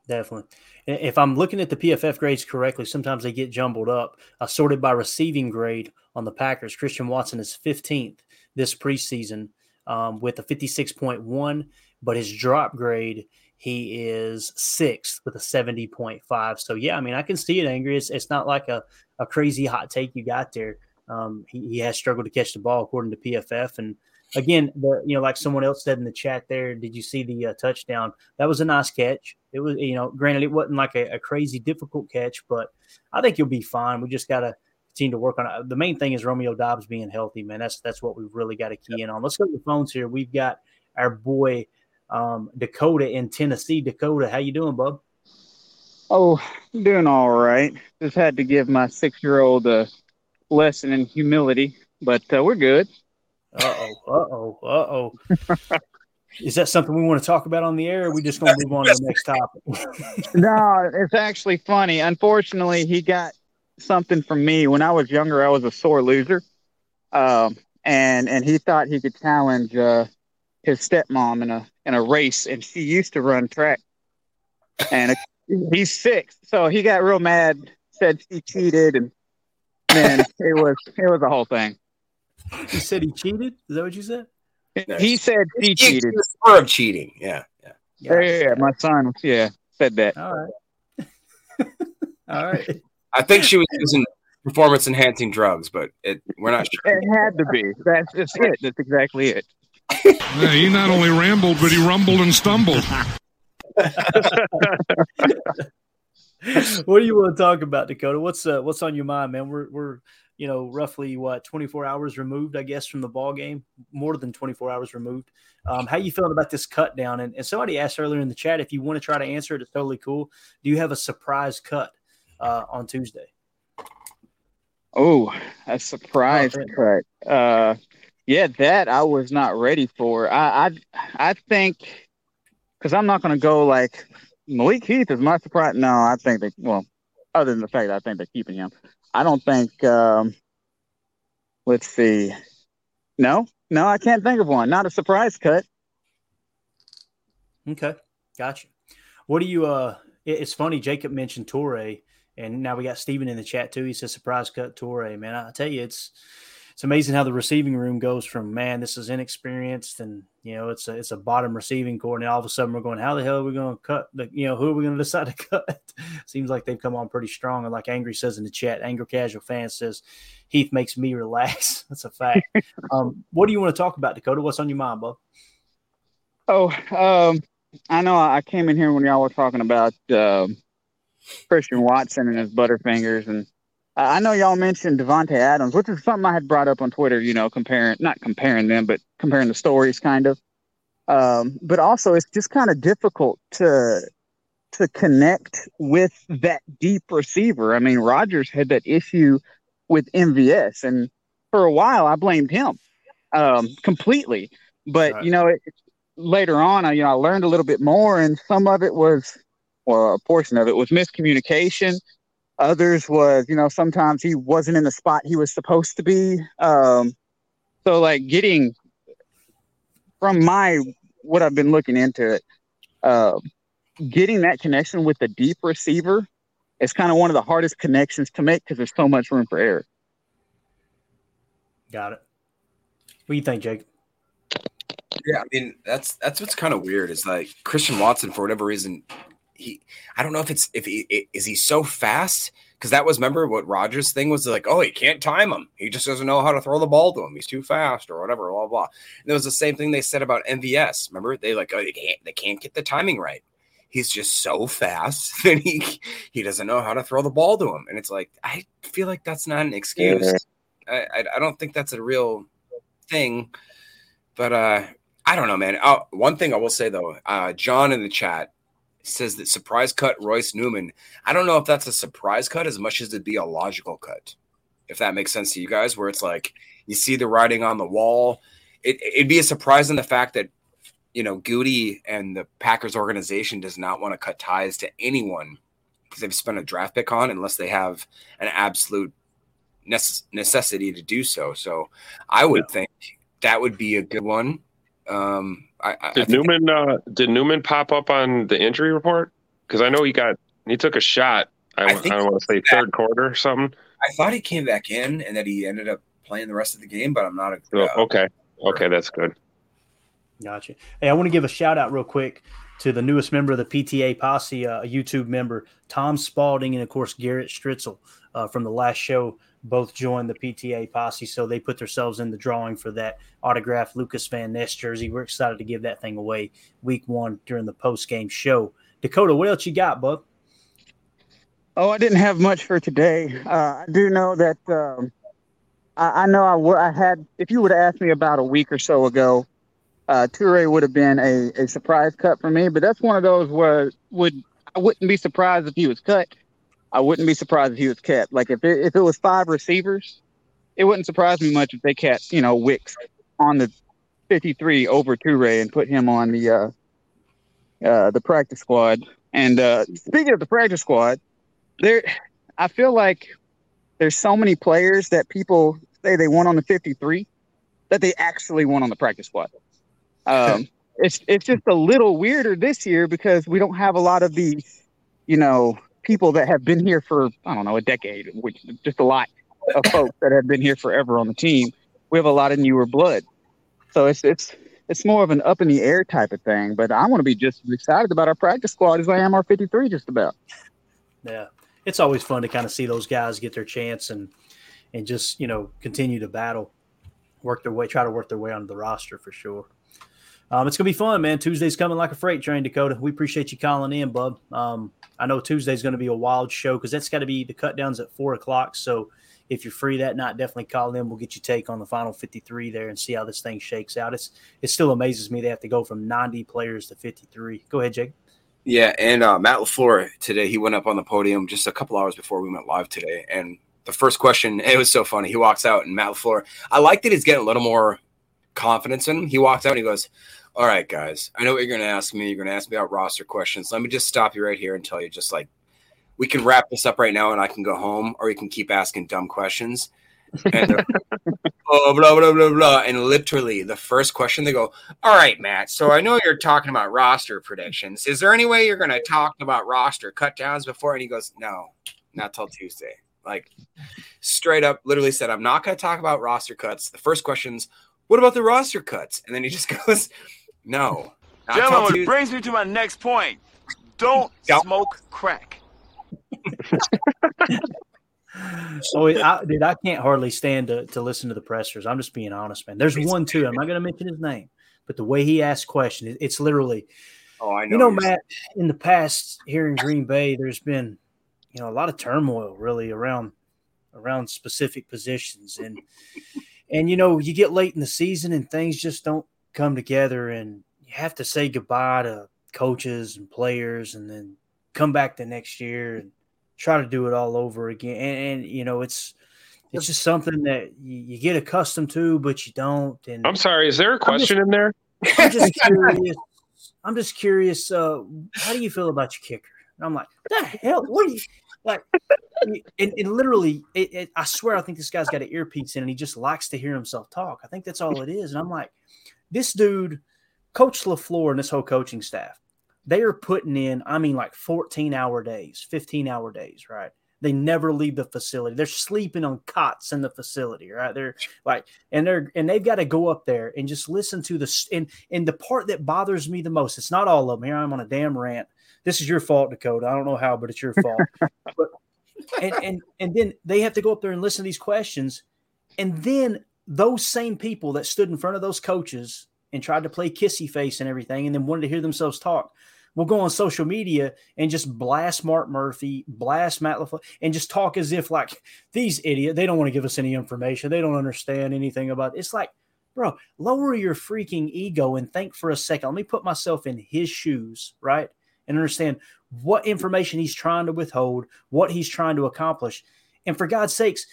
Definitely if I'm looking at the PFF grades correctly, sometimes they get jumbled up. I sorted by receiving grade on the Packers. Christian Watson is 15th this preseason um, with a 56.1, but his drop grade he is sixth with a 70.5. So yeah, I mean I can see it angry. It's, it's not like a, a crazy hot take you got there. Um, he, he has struggled to catch the ball according to PFF. And again, the you know, like someone else said in the chat there, did you see the uh, touchdown? That was a nice catch. It was, you know, granted it wasn't like a, a crazy difficult catch, but I think you'll be fine. We just got to continue to work on it. The main thing is Romeo Doubs being healthy, man. That's that's what we've really got to key in on. Let's go to the phones here. We've got our boy um, Dakota in Tennessee. Dakota, how you doing, bub? Oh, doing all right. Just had to give my six-year-old a lesson in humility, but uh, we're good. Uh oh. Uh oh. Uh oh. Is that something we want to talk about on the air? Or are we just going to move on to the next topic? no, it's actually funny. Unfortunately, he got something from me when I was younger. I was a sore loser, um, and and he thought he could challenge uh, his stepmom in a in a race, and she used to run track, and he's six, so he got real mad, said she cheated, and then it was it was a whole thing. He said he cheated. Is that what you said? He said he, He cheated. accused of cheating. Yeah, yeah. Yeah, yeah, my son, yeah, said that. All right. All right. I think she was using performance enhancing drugs, but it we're not sure. It had to be. That's just it. That's exactly it. Yeah, he not only rambled, but he rumbled and stumbled. what do you want to talk about, Dakota? What's uh, what's on your mind, man? We're we're you know roughly what 24 hours removed, I guess, from the ball game. More than 24 hours removed. Um, how you feeling about this cut down? And, and somebody asked earlier in the chat if you want to try to answer it, it's totally cool. Do you have a surprise cut uh, on Tuesday? Oh, a surprise Oh, cut. Uh, yeah, that I was not ready for. I I, I think because I'm not going to go like Malik Heath is my surprise. No, I think that well, other than the fact that I think they're keeping him, I don't think. Um, let's see. No, no, I can't think of one. Not a surprise cut. Okay, gotcha. What do you? Uh, it- it's funny. Jacob mentioned Toure, and now we got Steven in the chat too. He says surprise cut Toure. Man, I tell you, it's it's amazing how the receiving room goes from man, this is inexperienced, and you know it's a it's a bottom receiving core, and all of a sudden we're going, how the hell are we going to cut? The, you know, who are we going to decide to cut? Seems like they've come on pretty strong, and like Angry says in the chat, Angry Casual Fan says Heath makes me relax. That's a fact. um, what do you want to talk about, Dakota? What's on your mind, bub? Oh, um, I know I came in here when y'all were talking about um Christian Watson and his Butterfingers, and I know y'all mentioned Davante Adams, which is something I had brought up on Twitter. You know, comparing not comparing them, but comparing the stories, kind of. Um, but also, it's just kind of difficult to to connect with that deep receiver. I mean, Rodgers had that issue with MVS, and for a while, I blamed him um, completely. But you know, it, later on, I you know I learned a little bit more, and some of it was, or a portion of it was miscommunication. Others was, you know, sometimes he wasn't in the spot he was supposed to be. Um, so like getting from my what I've been looking into it, uh, getting that connection with the deep receiver is kind of one of the hardest connections to make because there's so much room for error. Got it. What do you think, Jake? Yeah, I mean that's that's what's kind of weird is like Christian Watson for whatever reason he I don't know if it's if he is he so fast? Because that was remember what Rodgers thing was like oh he can't time him. He just doesn't know how to throw the ball to him. He's too fast or whatever blah blah. And it was the same thing they said about MVS remember they like oh they can't they can't get the timing right. He's just so fast that he he doesn't know how to throw the ball to him. And it's like I feel like that's not an excuse. I I, I don't think that's a real thing. But uh I don't know, man. Uh, one thing I will say though, uh, John in the chat says that surprise cut Royce Newman. I don't know if that's a surprise cut as much as it'd be a logical cut, if that makes sense to you guys. Where it's like you see the writing on the wall. It, it'd be a surprise in the fact that you know Gutey and the Packers organization does not want to cut ties to anyone because they've spent a draft pick on unless they have an absolute necess- necessity to do so. So I would think that would be a good one. Um, I, I, I Did think- Newman uh, did Newman pop up on the injury report? Because I know he got he took a shot. I, I I, don't want to say third quarter or something. I thought he came back in and that he ended up playing the rest of the game, but I'm not. A, So, uh, okay, okay, that's good. Gotcha. Hey, I want to give a shout out real quick to the newest member of the PTA posse, uh, a YouTube member, Tom Spalding, and of course Garrett Stritzel. uh, from the last show both joined the PTA posse, so they put themselves in the drawing for that autographed Lucas Van Ness jersey. We're excited to give that thing away week one during the post game show. Dakota, what else you got, bud? Oh, I didn't have much for today. Uh, I do know that um, I, I, know I, w- I had. If you would have asked me about a week or so ago, uh, Toure would have been a, a surprise cut for me. But that's one of those where would I wouldn't be surprised if he was cut. I wouldn't be surprised if he was kept. Like if it, if it was five receivers, it wouldn't surprise me much if they kept you know Wicks on the 53 over Toure and put him on the uh, uh, the practice squad. And uh, speaking of the practice squad, there, I feel like there's so many players that people say they want on the 53 that they actually want on the practice squad. Um, it's it's just a little weirder this year because we don't have a lot of the, you know, people that have been here for I don't know a decade, which just a lot of folks that have been here forever on the team. We have a lot of newer blood, so it's it's it's more of an up in the air type of thing. But I want to be just as excited about our practice squad as I am our 53, just about. Yeah, it's always fun to kind of see those guys get their chance and and just you know continue to battle, work their way, try to work their way onto the roster for sure. Um, it's gonna be fun, man. Tuesday's coming like a freight train, Dakota. We appreciate you calling in, bub. Um, I know Tuesday's to be a wild show because that's got to be the cut downs at four o'clock. So if you're free that night, definitely call in. We'll get you take on the final 53 there and see how this thing shakes out. It's it still amazes me they have to go from 90 players to 53. Go ahead, Jake. Yeah, and uh, Matt LaFleur today he went up on the podium just a couple hours before we went live today, and the first question it was so funny. He walks out and Matt LaFleur, I like that he's getting a little more confidence in him. He walks out and he goes, "All right, guys, I know what you're going to ask me. You're going to ask me about roster questions. Let me just stop you right here and tell you, just like we can wrap this up right now and I can go home, or you can keep asking dumb questions." and oh, blah blah blah blah. And literally, the first question they go, "All right, Matt. So I know you're talking about roster predictions. Is there any way you're going to talk about roster cut downs before?" And he goes, "No, not till Tuesday." Like straight up, literally said, "I'm not going to talk about roster cuts." The first question's, "What about the roster cuts?" And then he just goes, "No." Gentlemen, it brings me to my next point. Don't yep. smoke crack. oh, I, dude, I can't hardly stand to, to listen to the pressers. I'm just being honest, man. There's one too. I'm not going to mention his name, but the way he asks questions, it's literally. Oh, I know. You know, Matt. In the past, here in Green Bay, there's been, you know, a lot of turmoil really around around specific positions, and and you know, you get late in the season and things just don't come together, and you have to say goodbye to coaches and players, and then come back the next year and try to do it all over again. And, and you know, it's it's just something that you, you, get accustomed to, but you don't. And I'm sorry, is there a question just, in there? I'm just curious. I'm just curious. Uh, how do you feel about your kicker? And I'm like, the hell? What are you like? And, and literally, it, it, I swear, I think this guy's got an earpiece in, and he just likes to hear himself talk. I think that's all it is. And I'm like, this dude, Coach LaFleur, and this whole coaching staff they are putting in, I mean, like 14 hour days, 15 hour days, right? They never leave the facility. They're sleeping on cots in the facility, right? They're like, and they're and they've got to go up there and just listen to the and and the part that bothers me the most. It's not all of them. Here I'm on a damn rant. This is your fault, Dakota. I don't know how, but it's your fault. but and and and then they have to go up there and listen to these questions, and then those same people that stood in front of those coaches and tried to play kissy face and everything, and then wanted to hear themselves talk will go on social media and just blast Mark Murphy, blast Matt LaFleur, and just talk as if like these idiot, they don't want to give us any information. They don't understand anything about it. It's like, bro, lower your freaking ego and think for a second. Let me put myself in his shoes, right? And understand what information he's trying to withhold, what he's trying to accomplish. And for God's sakes,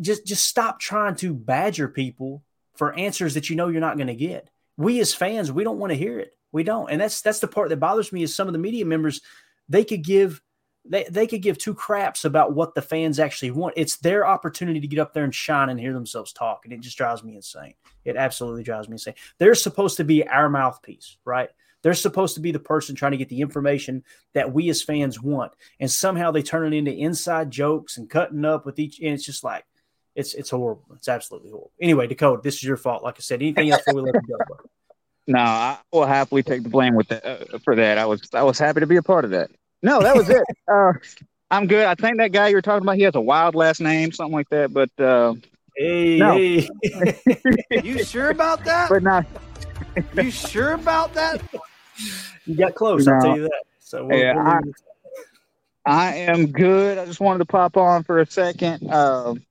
just just stop trying to badger people for answers that you know you're not going to get. We as fans, we don't want to hear it. We don't. And that's that's the part that bothers me is some of the media members, they could give they, they could give two craps about what the fans actually want. It's their opportunity to get up there and shine and hear themselves talk. And it just drives me insane. It absolutely drives me insane. They're supposed to be our mouthpiece, right? They're supposed to be the person trying to get the information that we as fans want. And somehow they turn it into inside jokes and cutting up with each. And it's just like, it's it's horrible. It's absolutely horrible. Anyway, Dakota, this is your fault. Like I said, anything else before we let you go? No, I will happily take the blame with that uh, for that. I was I was happy to be a part of that. No, that was it. Uh, I'm good. I think that guy you were talking about, he has a wild last name, something like that. But uh, hey, no. hey. You sure about that? but not. You sure about that? you got close. I'll tell you that. So we'll, Yeah, we'll I- I am good. I just wanted to pop on for a second. Um,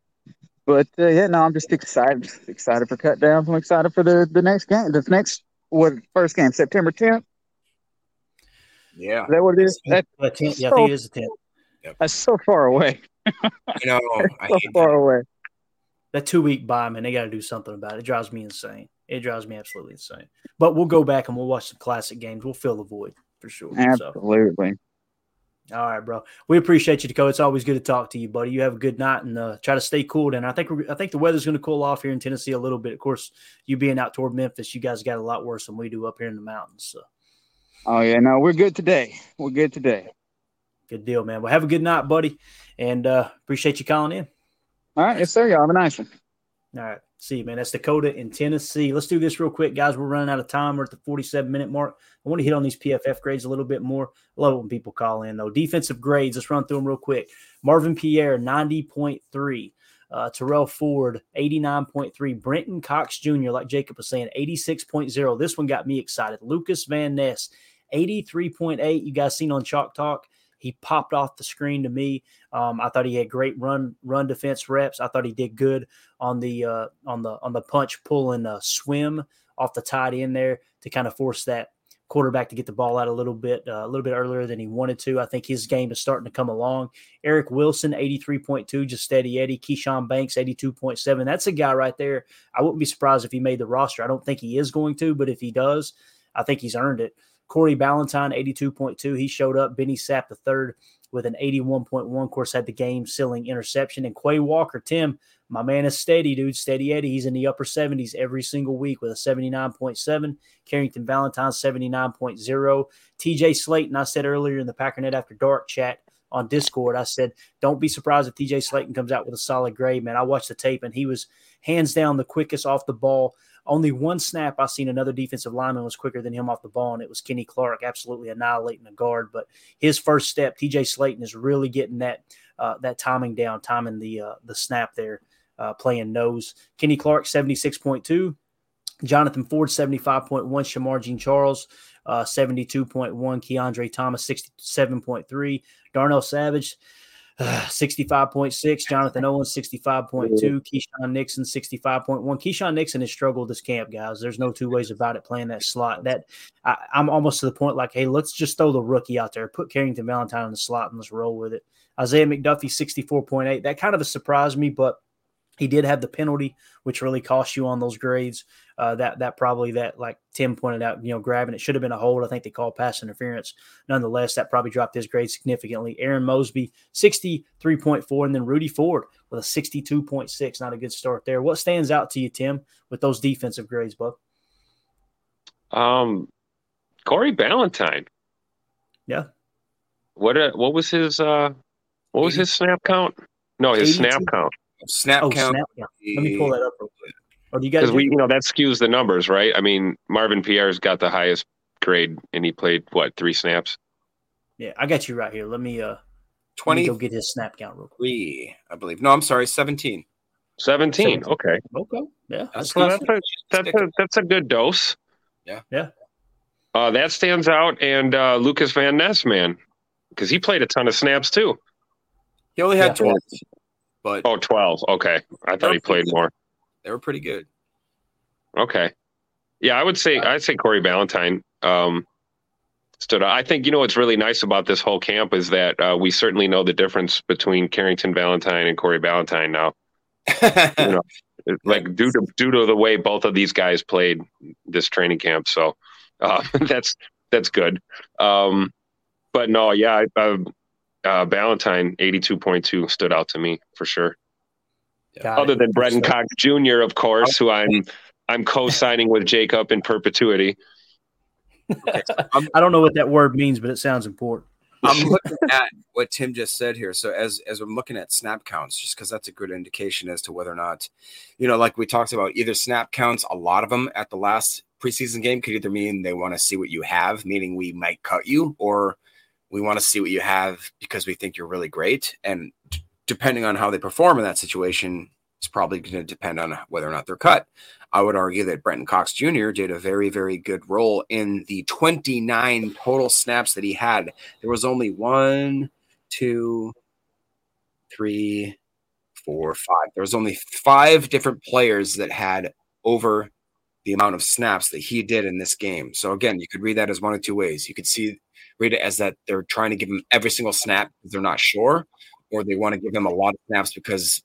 but uh, yeah, no, I'm just excited. Excited for cut downs. I'm excited for the the next game. The next what first game September 10th. Yeah. Is that what it is? That, 10th. Yeah, I think it is the 10th. that's so far away. I know. I so hate far away. That two week buy, man, they got to do something about it. It drives me insane. It drives me absolutely insane. But we'll go back and we'll watch some classic games. We'll fill the void for sure. So, Absolutely. all right, bro. We appreciate you, Dakota. It's always good to talk to you, buddy. You have a good night and uh, try to stay cool. And I think we're, I think the weather's going to cool off here in Tennessee a little bit. Of course, you being out toward Memphis, you guys got a lot worse than we do up here in the mountains. So Oh yeah, no, we're good today. We're good today. good deal, man. Well, have a good night, buddy, and uh, appreciate you calling in. All right, yes, sir. Y'all have a nice one. All right. See man. That's Dakota in Tennessee. Let's do this real quick, guys. We're running out of time. We're at the 47 minute mark. I want to hit on these PFF grades a little bit more. I love it when people call in, though. Defensive grades, let's run through them real quick. Marvin Pierre, 90.3. Uh, Terrell Ford, 89.3. Brenton Cox Jr., like Jacob was saying, 86.0. This one got me excited. Lucas Van Ness, 83.8. You guys seen on Chalk Talk. He popped off the screen to me. Um, I thought he had great run run defense reps. I thought he did good on the uh, on the on the punch pull and uh, swim off the tight end there to kind of force that quarterback to get the ball out a little bit uh, a little bit earlier than he wanted to. I think his game is starting to come along. Eric Wilson, 83.2, just steady Eddie. Keshawn Banks, 82.7. That's a guy right there. I wouldn't be surprised if he made the roster. I don't think he is going to, but if he does, I think he's earned it. Corey Ballentine, 82.2. He showed up. Benny Sapp, the third, with an 81.1. Of course, had the game sealing interception. And Quay Walker, Tim, my man is steady, dude. Steady Eddie. He's in the upper 70s every single week with a 79.7. Carrington Valentine, 79.0. TJ Slaton, I said earlier in the Packernet After Dark chat on Discord, I said, don't be surprised if TJ Slaton comes out with a solid grade, man. I watched the tape and he was hands down the quickest off the ball. Only one snap I seen another defensive lineman was quicker than him off the ball, and it was Kenny Clark absolutely annihilating the guard. But his first step, TJ Slaton is really getting that uh, that timing down, timing the uh, the snap there, uh, playing nose. Kenny Clark seventy six point two, Jonathan Ford seventy five point one, Shemar Jean-Charles uh, seventy two point one, Keandre Thomas sixty seven point three, Darnell Savage. Uh, 65.6, Jonathan Owens 65.2, Keisean Nixon 65.1. Keisean Nixon has struggled this camp, guys. There's no two ways about it playing that slot. That I, I'm almost to the point like, hey, let's just throw the rookie out there, put Carrington Valentine in the slot and let's roll with it. Isaiah McDuffie 64.8. That kind of surprised me, but he did have the penalty, which really cost you on those grades. Uh, that that probably that like Tim pointed out, you know, grabbing it should have been a hold. I think they called pass interference. Nonetheless, that probably dropped his grade significantly. Arron Mosby, 63.4, and then Rudy Ford with a 62.6. Not a good start there. What stands out to you, Tim, with those defensive grades, bud? Um, Corey Ballentine. Yeah. What uh, what was his uh what was his snap count? No, his 82. snap count. Snap Oh, count. snap count. Let me pull that up real quick. Or do you guys? Because we you know that skews the numbers, right? I mean, Marvin Pierre's got the highest grade, and he played what three snaps? yeah, I got you right here. Let me uh, let me go get his snap count real quick. 23, I believe. No, I'm sorry, 17. Seventeen. Okay, Okay. Yeah. That's well, that's a that's a that's a good dose. Yeah. Yeah. Uh, that stands out, and uh, Lucas Van Ness, man, because he played a ton of snaps too. He only had Yeah. 12, but Oh, 12. Okay, I thought he played more. They were pretty good. Okay. Yeah, I would say I'd say Corey Ballentine um, stood out. I think you know what's really nice about this whole camp is that uh, we certainly know the difference between Carrington Valentine and Corey Ballentine now. You know, like due to due to the way both of these guys played this training camp. So uh, that's that's good. Um, but no, yeah, I- uh, uh, Ballentine eighty two point two stood out to me for sure. Got Other it. than Brenton Cox Jr., of course, who I'm I'm co-signing with Jacob in perpetuity. I don't know what that word means, but it sounds important. I'm looking at what Tim just said here. So as as I'm looking at snap counts, just because that's a good indication as to whether or not, you know, like we talked about, either snap counts, a lot of them at the last preseason game could either mean they want to see what you have, meaning we might cut you, or We want to see what you have because we think you're really great. And d- depending on how they perform in that situation, it's probably going to depend on whether or not they're cut. I would argue that Brenton Cox Jr. did a very, very good role in the 29 total snaps that he had. There was only one, two, three, four, five. There was only five different players that had over the amount of snaps that he did in this game. So again, you could read that as one of two ways. You could see read it as that they're trying to give him every single snap they're not sure, or they want to give him a lot of snaps because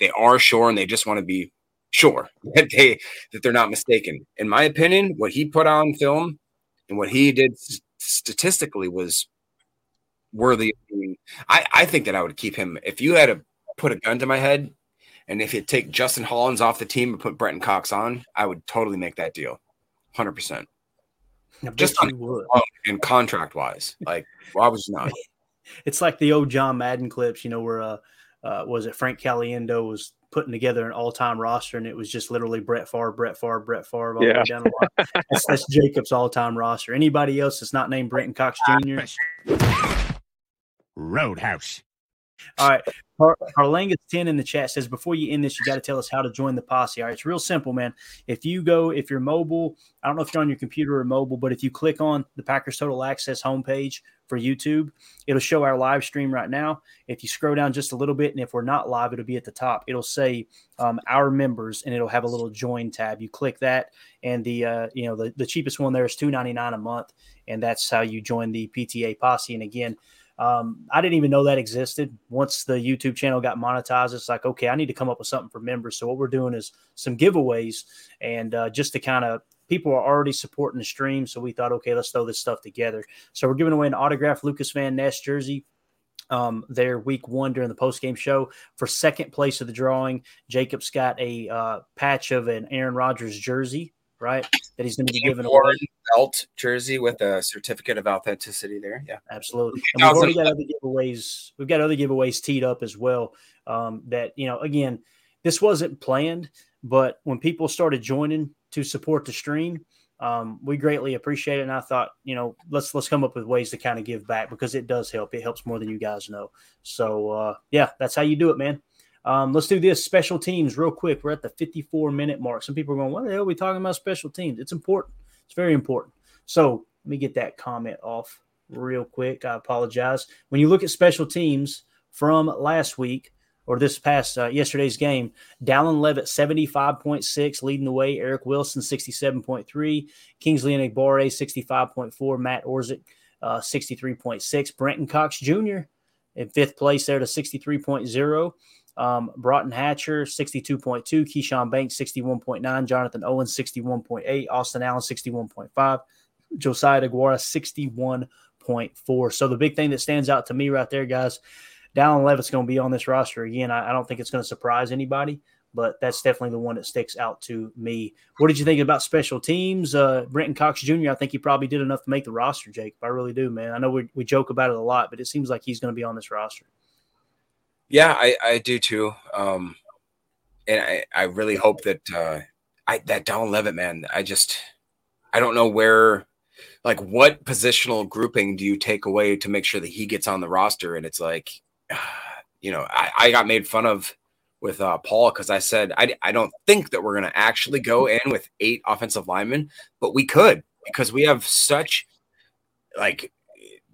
they are sure and they just want to be sure that they that they're not mistaken. In my opinion, what he put on film and what he did statistically was worthy. I, I think that I would keep him if you had to put a gun to my head and if you take Justin Hollins off the team and put Brenton Cox on, I would totally make that deal. 100%. Just on and contract wise. Like, why was not? it's like the old John Madden clips, you know, where uh, uh was it Frank Caliendo was putting together an all-time roster, and it was just literally Brett Favre, Brett Favre, Brett Favre all yeah. the way down the line. that's, that's Jacob's all-time roster. Anybody else that's not named Brenton Cox Jr. Roadhouse. All right. Car- Carlanga's 10 in the chat says, before you end this, you got to tell us how to join the posse. All right. It's real simple, man. If you go, if you're mobile, I don't know if you're on your computer or mobile, but if you click on the Packers Total Access homepage for YouTube, it'll show our live stream right now. If you scroll down just a little bit, and if we're not live, it'll be at the top. It'll say um, our members, and it'll have a little join tab. You click that, and the uh, you know the, the cheapest one there is two ninety nine a month, and that's how you join the PTA posse. And again, um, I didn't even know that existed. Once the YouTube channel got monetized, it's like, okay, I need to come up with something for members. So what we're doing is some giveaways, and uh, just to kind of people are already supporting the stream, so we thought, okay, let's throw this stuff together. So we're giving away an autographed Lucas Van Ness jersey. Um, their week one during the post game show for second place of the drawing. Jacob's got a uh, patch of an Aaron Rodgers jersey right? That he's going to be given away. Belt jersey with a certificate of authenticity there. Yeah, absolutely. And we've already got other giveaways. We've got other giveaways teed up as well. Um, that you know, again, this wasn't planned, but when people started joining to support the stream, um, we greatly appreciate it. And I thought, you know, let's let's come up with ways to kind of give back because it does help. It helps more than you guys know. So uh, yeah, that's how you do it, man. Um, let's do this special teams real quick. We're at the 54 minute mark. Some people are going, What the hell are we talking about special teams? It's important. It's very important. So let me get that comment off real quick. I apologize. When you look at special teams from last week or this past uh, yesterday's game, Dallin Leavitt 75.6 leading the way, Eric Wilson 67.3, Kingsley Enagbare 65.4, Matt Orzech uh, 63.6, Brenton Cox Jr. in fifth place there to 63.0. Um, Broughton Hatcher, 62.2. Keyshawn Banks, 61.9. Jonathan Owens, 61.8. Austin Allen, 61.5. Josiah Deguara, 61.4. So the big thing that stands out to me right there, guys, Dallin Leavitt's going to be on this roster again. I, I don't think it's going to surprise anybody, but that's definitely the one that sticks out to me. What did you think about special teams? Uh, Brenton Cox Jr., I think he probably did enough to make the roster, Jake. I really do, man. I know we, we joke about it a lot, but it seems like he's going to be on this roster. Yeah, I, I do too. Um, and I, I really hope that uh, I that Don Leavitt man. I just I don't know where, like, what positional grouping do you take away to make sure that he gets on the roster? And it's like, you know, I, I got made fun of with uh, Paul because I said I, I don't think that we're going to actually go in with eight offensive linemen, but we could because we have such like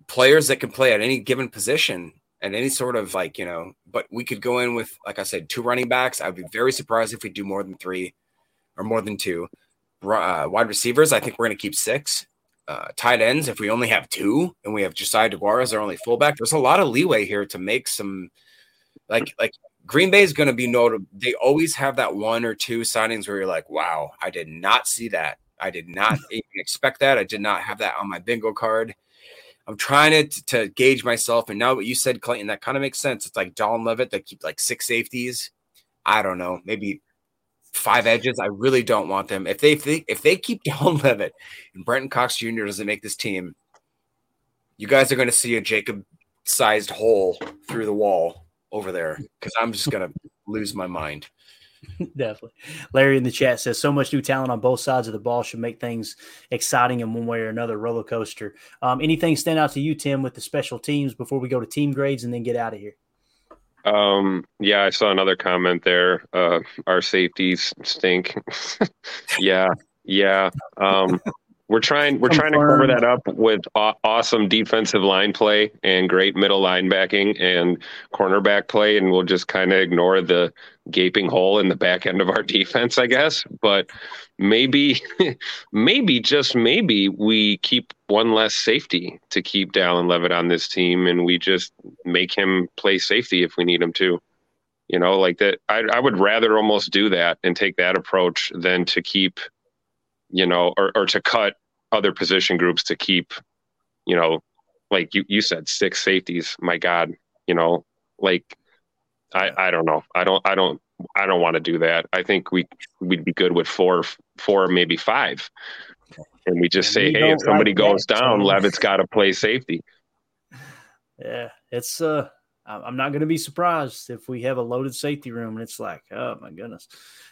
players that can play at any given position and any sort of like, you know, but we could go in with, like I said, two running backs. I'd be very surprised if we do more than three or more than two. Uh, wide receivers, I think we're going to keep six. Uh, tight ends, if we only have two and we have Josiah Deguara as our only fullback, there's a lot of leeway here to make some, like, like Green Bay is going to be notable. They always have that one or two signings where you're like, wow, I did not see that. I did not even expect that. I did not have that on my bingo card. I'm trying to, to gauge myself. And now what you said, Clayton, that kind of makes sense. It's like Don Leavitt that keep like six safeties. I don't know, maybe five edges. I really don't want them. If they if they, if they keep Don Leavitt and Brenton Cox Jr. doesn't make this team, you guys are going to see a Jacob sized hole through the wall over there because I'm just going to lose my mind. Definitely. Larry in the chat says so much new talent on both sides of the ball should make things exciting in one way or another. Roller coaster. Um, anything stand out to you, Tim, with the special teams before we go to team grades and then get out of here? Um, yeah, I saw another comment there. Uh, our safeties stink. yeah, yeah. Um, we're trying we're trying to cover that up with aw- awesome defensive line play and great middle linebacking and cornerback play, and we'll just kind of ignore the gaping hole in the back end of our defense, I guess. But maybe, maybe just maybe we keep one less safety to keep Dallin Leavitt on this team, and we just make him play safety if we need him to. You know, like that. I, I would rather almost do that and take that approach than to keep you know, or, or to cut other position groups to keep, you know, like you, you said, six safeties. My God, you know, like I, I don't know. I don't, I don't, I don't want to do that. I think we we'd be good with four, four, maybe five. And we just say, hey, if somebody like goes that, down. Leavitt's got to play safety. Yeah, it's uh, I'm not going to be surprised if we have a loaded safety room and it's like, oh my goodness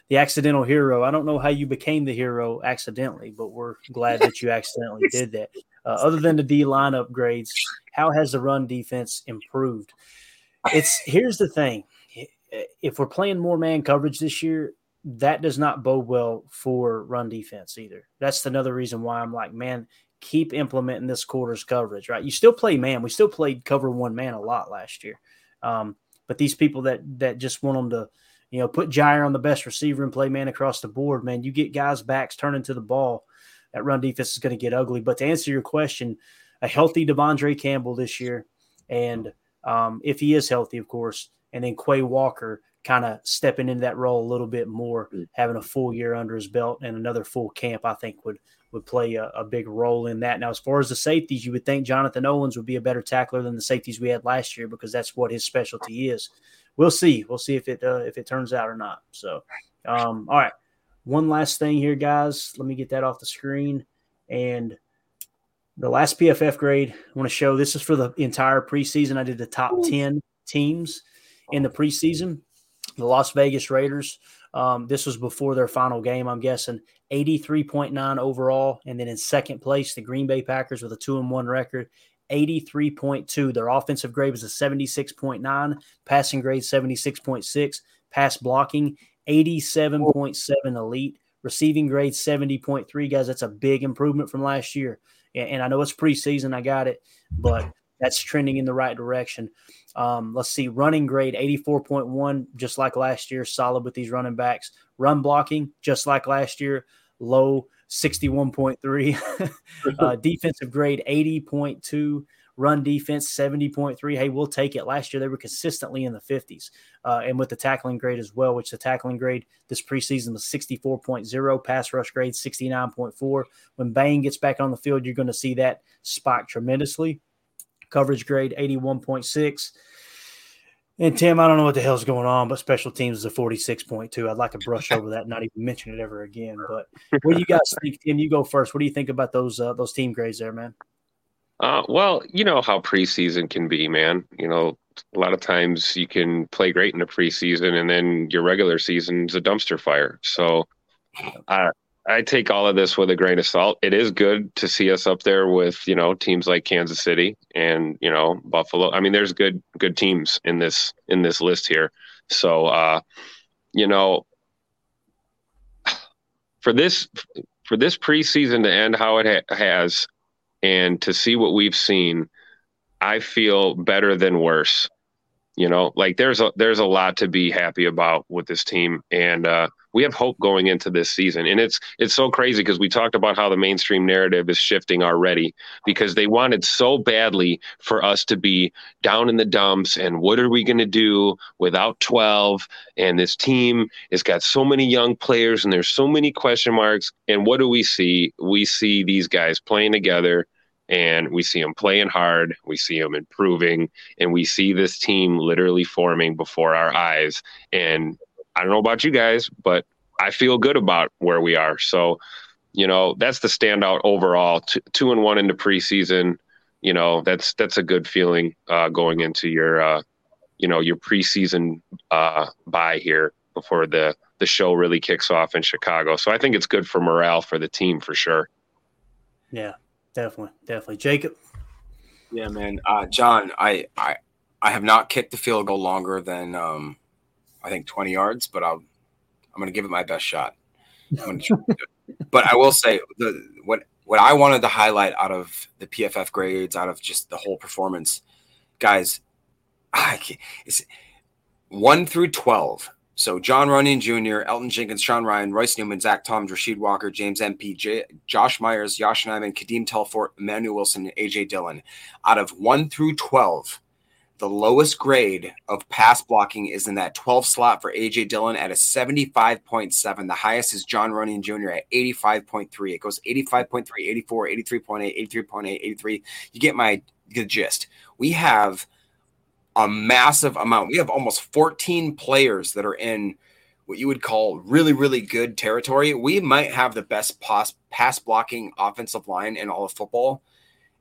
the accidental hero. I don't know how you became the hero accidentally, but we're glad that you accidentally did that. Uh, other than the D line upgrades, how has the run defense improved? It's here's the thing: if we're playing more man coverage this year, that does not bode well for run defense either. That's another reason why I'm like, man, keep implementing this quarters coverage. Right? You still play man. We still played cover one man a lot last year, um, but these people that that just want them to you know, put Jaire on the best receiver and play man across the board, man. You get guys' backs turning to the ball. That run defense is going to get ugly. But to answer your question, a healthy De'Vondre Campbell this year, and um, if he is healthy, of course, and then Quay Walker kind of stepping into that role a little bit more, having a full year under his belt and another full camp, I think would would play a, a, big role in that. Now, as far as the safeties, you would think Jonathan Owens would be a better tackler than the safeties we had last year because that's what his specialty is we'll see. We'll see if it uh, if it turns out or not. So, um, all right. One last thing here, guys. Let me get that off the screen. And the last PFF grade I want to show this is for the entire preseason. I did the top 10 teams in the preseason. The Las Vegas Raiders. Um, this was before their final game, I'm guessing. 83.9 overall. And then in second place, the Green Bay Packers with a two and one record. 83.2. Their offensive grade was a 76.9, passing grade 76.6, pass blocking 87.7 elite, receiving grade 70.3. Guys, that's a big improvement from last year. And I know it's preseason, I got it, but that's trending in the right direction. Um, let's see, running grade 84.1, just like last year, solid with these running backs. Run blocking, just like last year, low 61.3. uh, defensive grade 80.2. Run defense 70.3. Hey, we'll take it. Last year they were consistently in the 50s. Uh, and with the tackling grade as well, which the tackling grade this preseason was 64.0. Pass rush grade 69.4. When Bain gets back on the field, you're going to see that spike tremendously. Coverage grade 81.6. And Tim, I don't know what the hell's going on, but special teams is a 46.2. I'd like to brush over that, not even mention it ever again. But what do you guys think? Tim, you go first. What do you think about those uh, those team grades there, man? Uh, well, you know how preseason can be, man. You know, a lot of times you can play great in the preseason, and then your regular season's a dumpster fire. So, uh, I take all of this with a grain of salt. It is good to see us up there with you know teams like Kansas City and you know Buffalo. I mean, there's good good teams in this in this list here. So uh, you know, for this for this preseason to end how it ha- has, and to see what we've seen, I feel better than worse. You know, like there's a there's a lot to be happy about with this team, and uh, we have hope going into this season. And it's it's so crazy because we talked about how the mainstream narrative is shifting already because they wanted so badly for us to be down in the dumps and what are we going to do without 12 and this team has got so many young players and there's so many question marks and what do we see? We see these guys playing together and we see them playing hard, we see them improving, and we see this team literally forming before our eyes. And I don't know about you guys, but I feel good about where we are. So, you know, that's the standout overall. Two, two and one into preseason, you know, that's that's a good feeling uh, going into your, uh, you know, your preseason uh, buy here. before the the show really kicks off in Chicago. So I think it's good for morale for the team for sure. Yeah, definitely, definitely. Jacob. Yeah, man. Uh, John, I, I I have not kicked the field goal longer than um, I think 20 yards, but I'll I'm going to give it my best shot. but I will say the what what I wanted to highlight out of the PFF grades, out of just the whole performance, guys, I can't, it's one through 12. So John Runyan Jr., Elgton Jenkins, Sean Rhyan, Royce Newman, Zach Tom, Rasheed Walker, James Empey, J- Josh Myers, Yosh Nijman, Kadeem Telfort, Emanuel Wilson, and AJ Dillon. Out of one through 12, the lowest grade of pass blocking is in that 12 slot for AJ Dillon at a 75.7. The highest is John Runyan Jr. at 85.3. It goes 85.3, 84, 83.8, 83.8, 83. You get my gist. We have a massive amount. We have almost 14 players that are in what you would call really, really good territory. We might have the best pass, pass blocking offensive line in all of football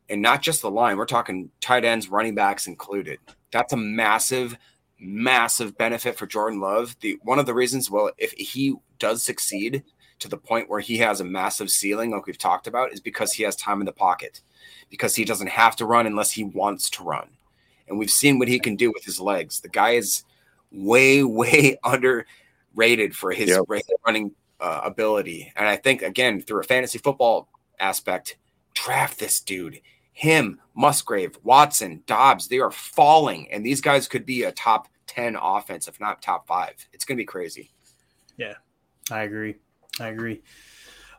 and not just the line. We're talking tight ends, running backs included. That's a massive, massive benefit for Jordan Love. The one of the reasons, well, if he does succeed to the point where he has a massive ceiling, like we've talked about, is because he has time in the pocket, because he doesn't have to run unless he wants to run. And we've seen what he can do with his legs. The guy is way, way underrated for his yep. running uh, ability. And I think, again, through a fantasy football aspect, draft this dude him, Musgrave, Watson, Doubs, they are falling, and these guys could be a top 10 offense, if not top five. It's going to be crazy. Yeah, I agree. I agree.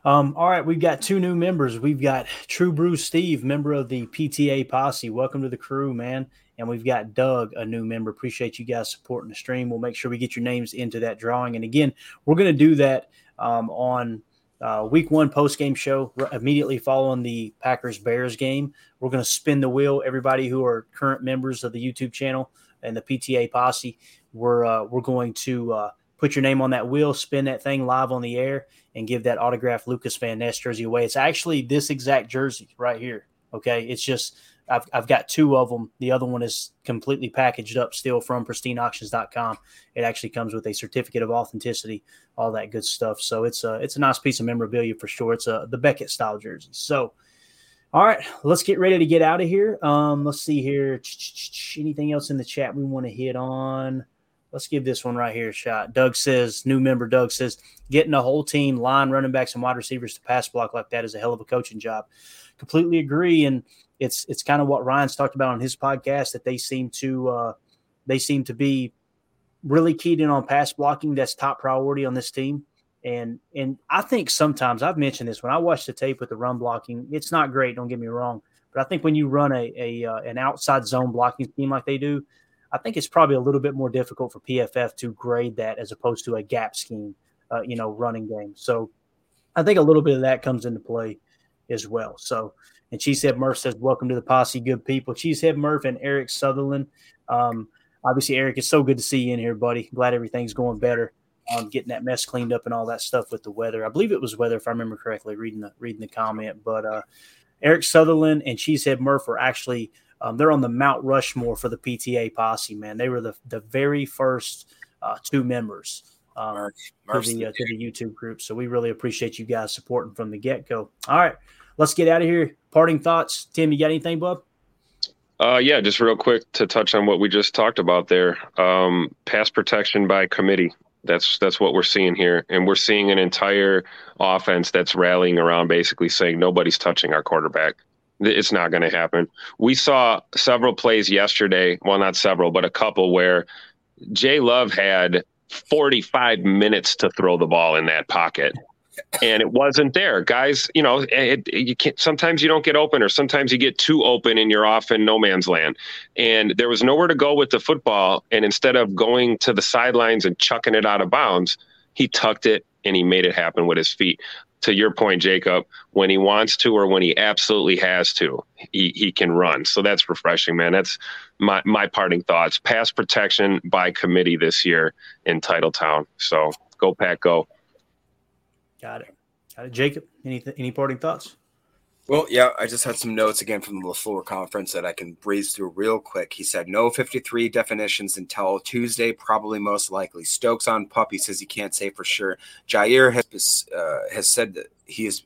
Um, all right, we've got two new members. We've got True Brew Steve, member of the PTA posse. Welcome to the crew, man. And we've got Doug, a new member. Appreciate you guys supporting the stream. We'll make sure we get your names into that drawing. And again, we're going to do that um, on – uh, week one post game show immediately following the Packers Bears game. We're going to spin the wheel. Everybody who are current members of the YouTube channel and the PTA posse, we're uh, we're going to uh, put your name on that wheel, spin that thing live on the air, and give that autographed Lukas Van Ness jersey away. It's actually this exact jersey right here. Okay, it's just I've, I've got two of them. The other one is completely packaged up still from pristineauctions.com. It actually comes with a certificate of authenticity, all that good stuff. So it's a it's a nice piece of memorabilia for sure. It's a the Beckett style jersey. So all right, let's get ready to get out of here. Um, let's see here. Anything else in the chat we want to hit on? Let's give this one right here a shot. Doug says, new member Doug says, getting a whole team, line, running backs, and wide receivers to pass block like that is a hell of a coaching job. Completely agree. And it's it's kind of what Ryan's talked about on his podcast that they seem to uh, they seem to be really keyed in on pass blocking. That's top priority on this team. And and I think sometimes I've mentioned this when I watch the tape with the run blocking, it's not great. Don't get me wrong, but I think when you run a, a uh, an outside zone blocking scheme like they do, I think it's probably a little bit more difficult for PFF to grade that as opposed to a gap scheme, uh, you know, running game. So I think a little bit of that comes into play as well. So and Cheesehead Murph says, Welcome to the posse, good people. Cheesehead Murph and Eric Sutherland. Um, obviously, Eric, it's so good to see you in here, buddy. Glad everything's going better. Um, getting that mess cleaned up and all that stuff with the weather. I believe it was weather, if I remember correctly, reading the reading the comment. But uh, Eric Sutherland and Cheesehead Murph are actually um, they're on the Mount Rushmore for the PTA posse. Man, they were the the very first uh, two members um, to the uh, to the YouTube group. So we really appreciate you guys supporting from the get go. All right, let's get out of here. Parting thoughts, Tim. You got anything, bub? Uh, yeah, just real quick to touch on what we just talked about there. Um, pass protection by committee. That's that's what we're seeing here, and we're seeing an entire offense that's rallying around, basically saying nobody's touching our quarterback. It's not going to happen. We saw several plays yesterday. Well, not several, but a couple where Jay Love had 45 minutes to throw the ball in that pocket and it wasn't there. Guys, you know, it, you can't. Sometimes you don't get open, or sometimes you get too open, and you're off in no man's land. And there was nowhere to go with the football. And instead of going to the sidelines and chucking it out of bounds, he tucked it and he made it happen with his feet. To your point, Jacob, when he wants to or when he absolutely has to, he, he can run. So that's refreshing, man. That's my, my parting thoughts. Pass protection by committee this year in Titletown. So go, Pack, go. Got it. Got it. Jacob, any any parting thoughts? Well, yeah, I just had some notes again from the LaFleur conference that I can breeze through real quick. He said no 53 definitions until Tuesday, probably most likely. Stokes on pup. He says he can't say for sure. Jaire has uh, has said that he has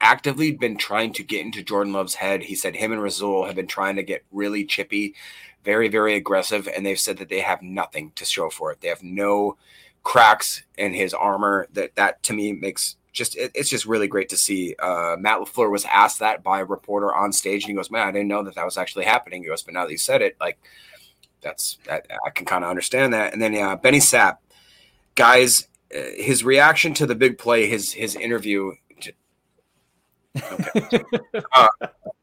actively been trying to get into Jordan Love's head. He said him and Rasul have been trying to get really chippy, very very aggressive, and they've said that they have nothing to show for it. They have no cracks in his armor. That that to me makes just it, it's just really great to see. Uh, Matt LaFleur was asked that by a reporter on stage, and he goes, "Man, I didn't know that that was actually happening." He goes, "But now that you said it, like that's that, I can kind of understand that." And then yeah, Benny Sapp, guys, uh, his reaction to the big play, his his interview. Okay. uh,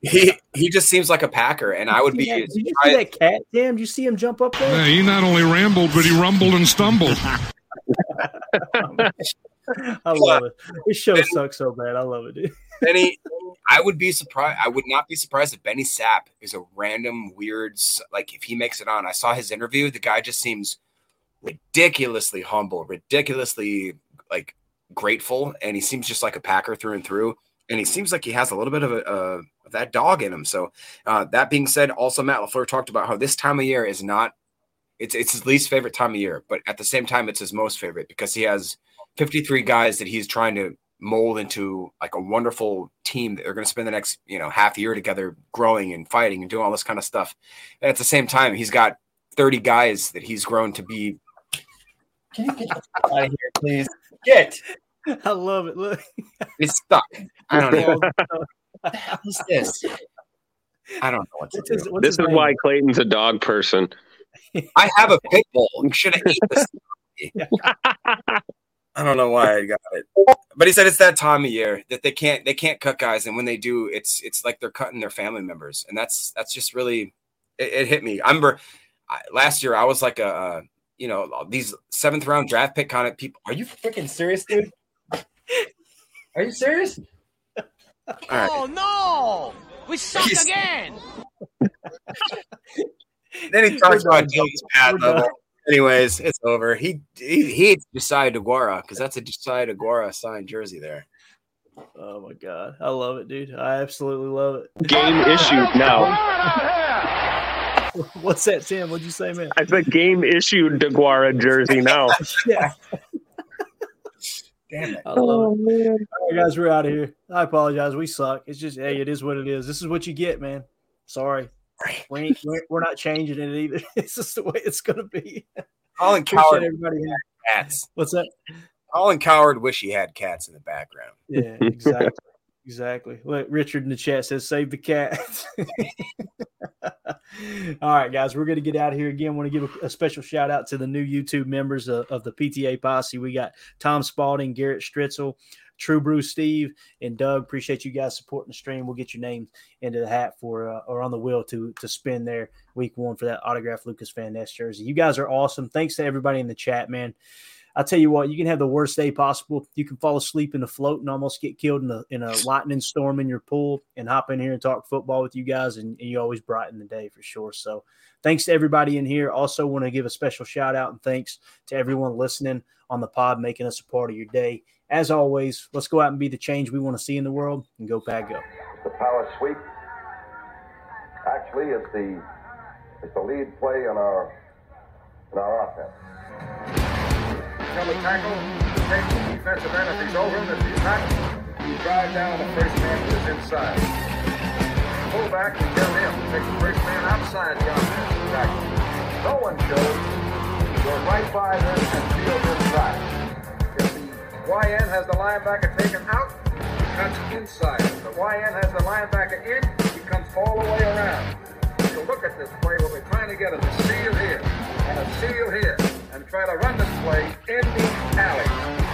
he he just seems like a Packer, and I would be. Yeah, did you see that cat? Damn, did you see him jump up there? Yeah, he not only rambled, but he rumbled and stumbled. I love it. This show sucks so bad. I love it, dude. Benny, I would be surprised. I would not be surprised if Benny Sapp is a random weird, like if he makes it on. I saw his interview. The guy just seems ridiculously humble, ridiculously like grateful, and he seems just like a Packer through and through. And he seems like he has a little bit of a uh, of that dog in him. So uh, that being said, also Matt LaFleur talked about how this time of year is not. It's it's his least favorite time of year, but at the same time, it's his most favorite because he has 53 guys that he's trying to mold into like a wonderful team that they're going to spend the next you know half year together growing and fighting and doing all this kind of stuff. And at the same time he's got 30 guys that he's grown to be can you get out of here please? Get! I love it. Look. It's stuck. I don't know. What the hell is this? I don't know what to do. this is why clayton's a dog person i have a pit bull you should have eaten this I don't know why I got it, but he said it's that time of year that they can't they can't cut guys, and when they do, it's it's like they're cutting their family members, and that's that's just really it, it hit me. I remember I, last year I was like a uh, you know these seventh round draft pick kind of people. Are you freaking serious, dude? Are you serious? Right. Oh no, we suck He's... again. Then he talks about Joey's pad level. Anyways, it's over. He he, he hates Josiah Deguara because that's a Josiah Deguara signed jersey there. Oh my god, I love it, dude. I absolutely love it. Game issued now. What's that, Tim? What'd you say, man? I said game issued Deguara jersey now. yeah. Damn it. I love oh, it. Man. All right, guys, we're out of here. I apologize. We suck. It's just, hey, it is what it is. This is what you get, man. Sorry. We ain't, we're not changing it either. It's just the way it's going to be. Colin Cowherd everybody had cats. What's that? Colin Cowherd wish he had cats in the background. Yeah, exactly. exactly. Look, Richard in the chat says, "Save the cats." All right, guys, we're going to get out of here again. want to give a, a, special shout out to the new YouTube members of, of the PTA Posse. We got Tom Spalding, Garrett Stritzel, True Brew Steve and Doug. Appreciate you guys supporting the stream. We'll get your names into the hat for uh, or on the wheel to to spin there week one for that autograph Lukas Van Ness jersey. You guys are awesome. Thanks to everybody in the chat, man. I'll tell you what, you can have the worst day possible. You can fall asleep in the float and almost get killed in a, in a lightning storm in your pool and hop in here and talk football with you guys. And, and you always brighten the day for sure. So thanks to everybody in here. Also want to give a special shout out and thanks to everyone listening on the pod, making us a part of your day. As always, let's go out and be the change we want to see in the world and go pack go. The power sweep actually is the is the lead play in our in our offense. Come tackle, take the defensive end if he's over him. If he's not, you drive down the first man who is inside. Pull back and tell him take the first man outside the offensive tackle. No one shows. Go right by them and field inside. YN has the linebacker taken out, that's inside. The YN has the linebacker in, he comes all the way around. So look at this play. What we're trying to get is a seal here and a seal here and try to run this play in the alley.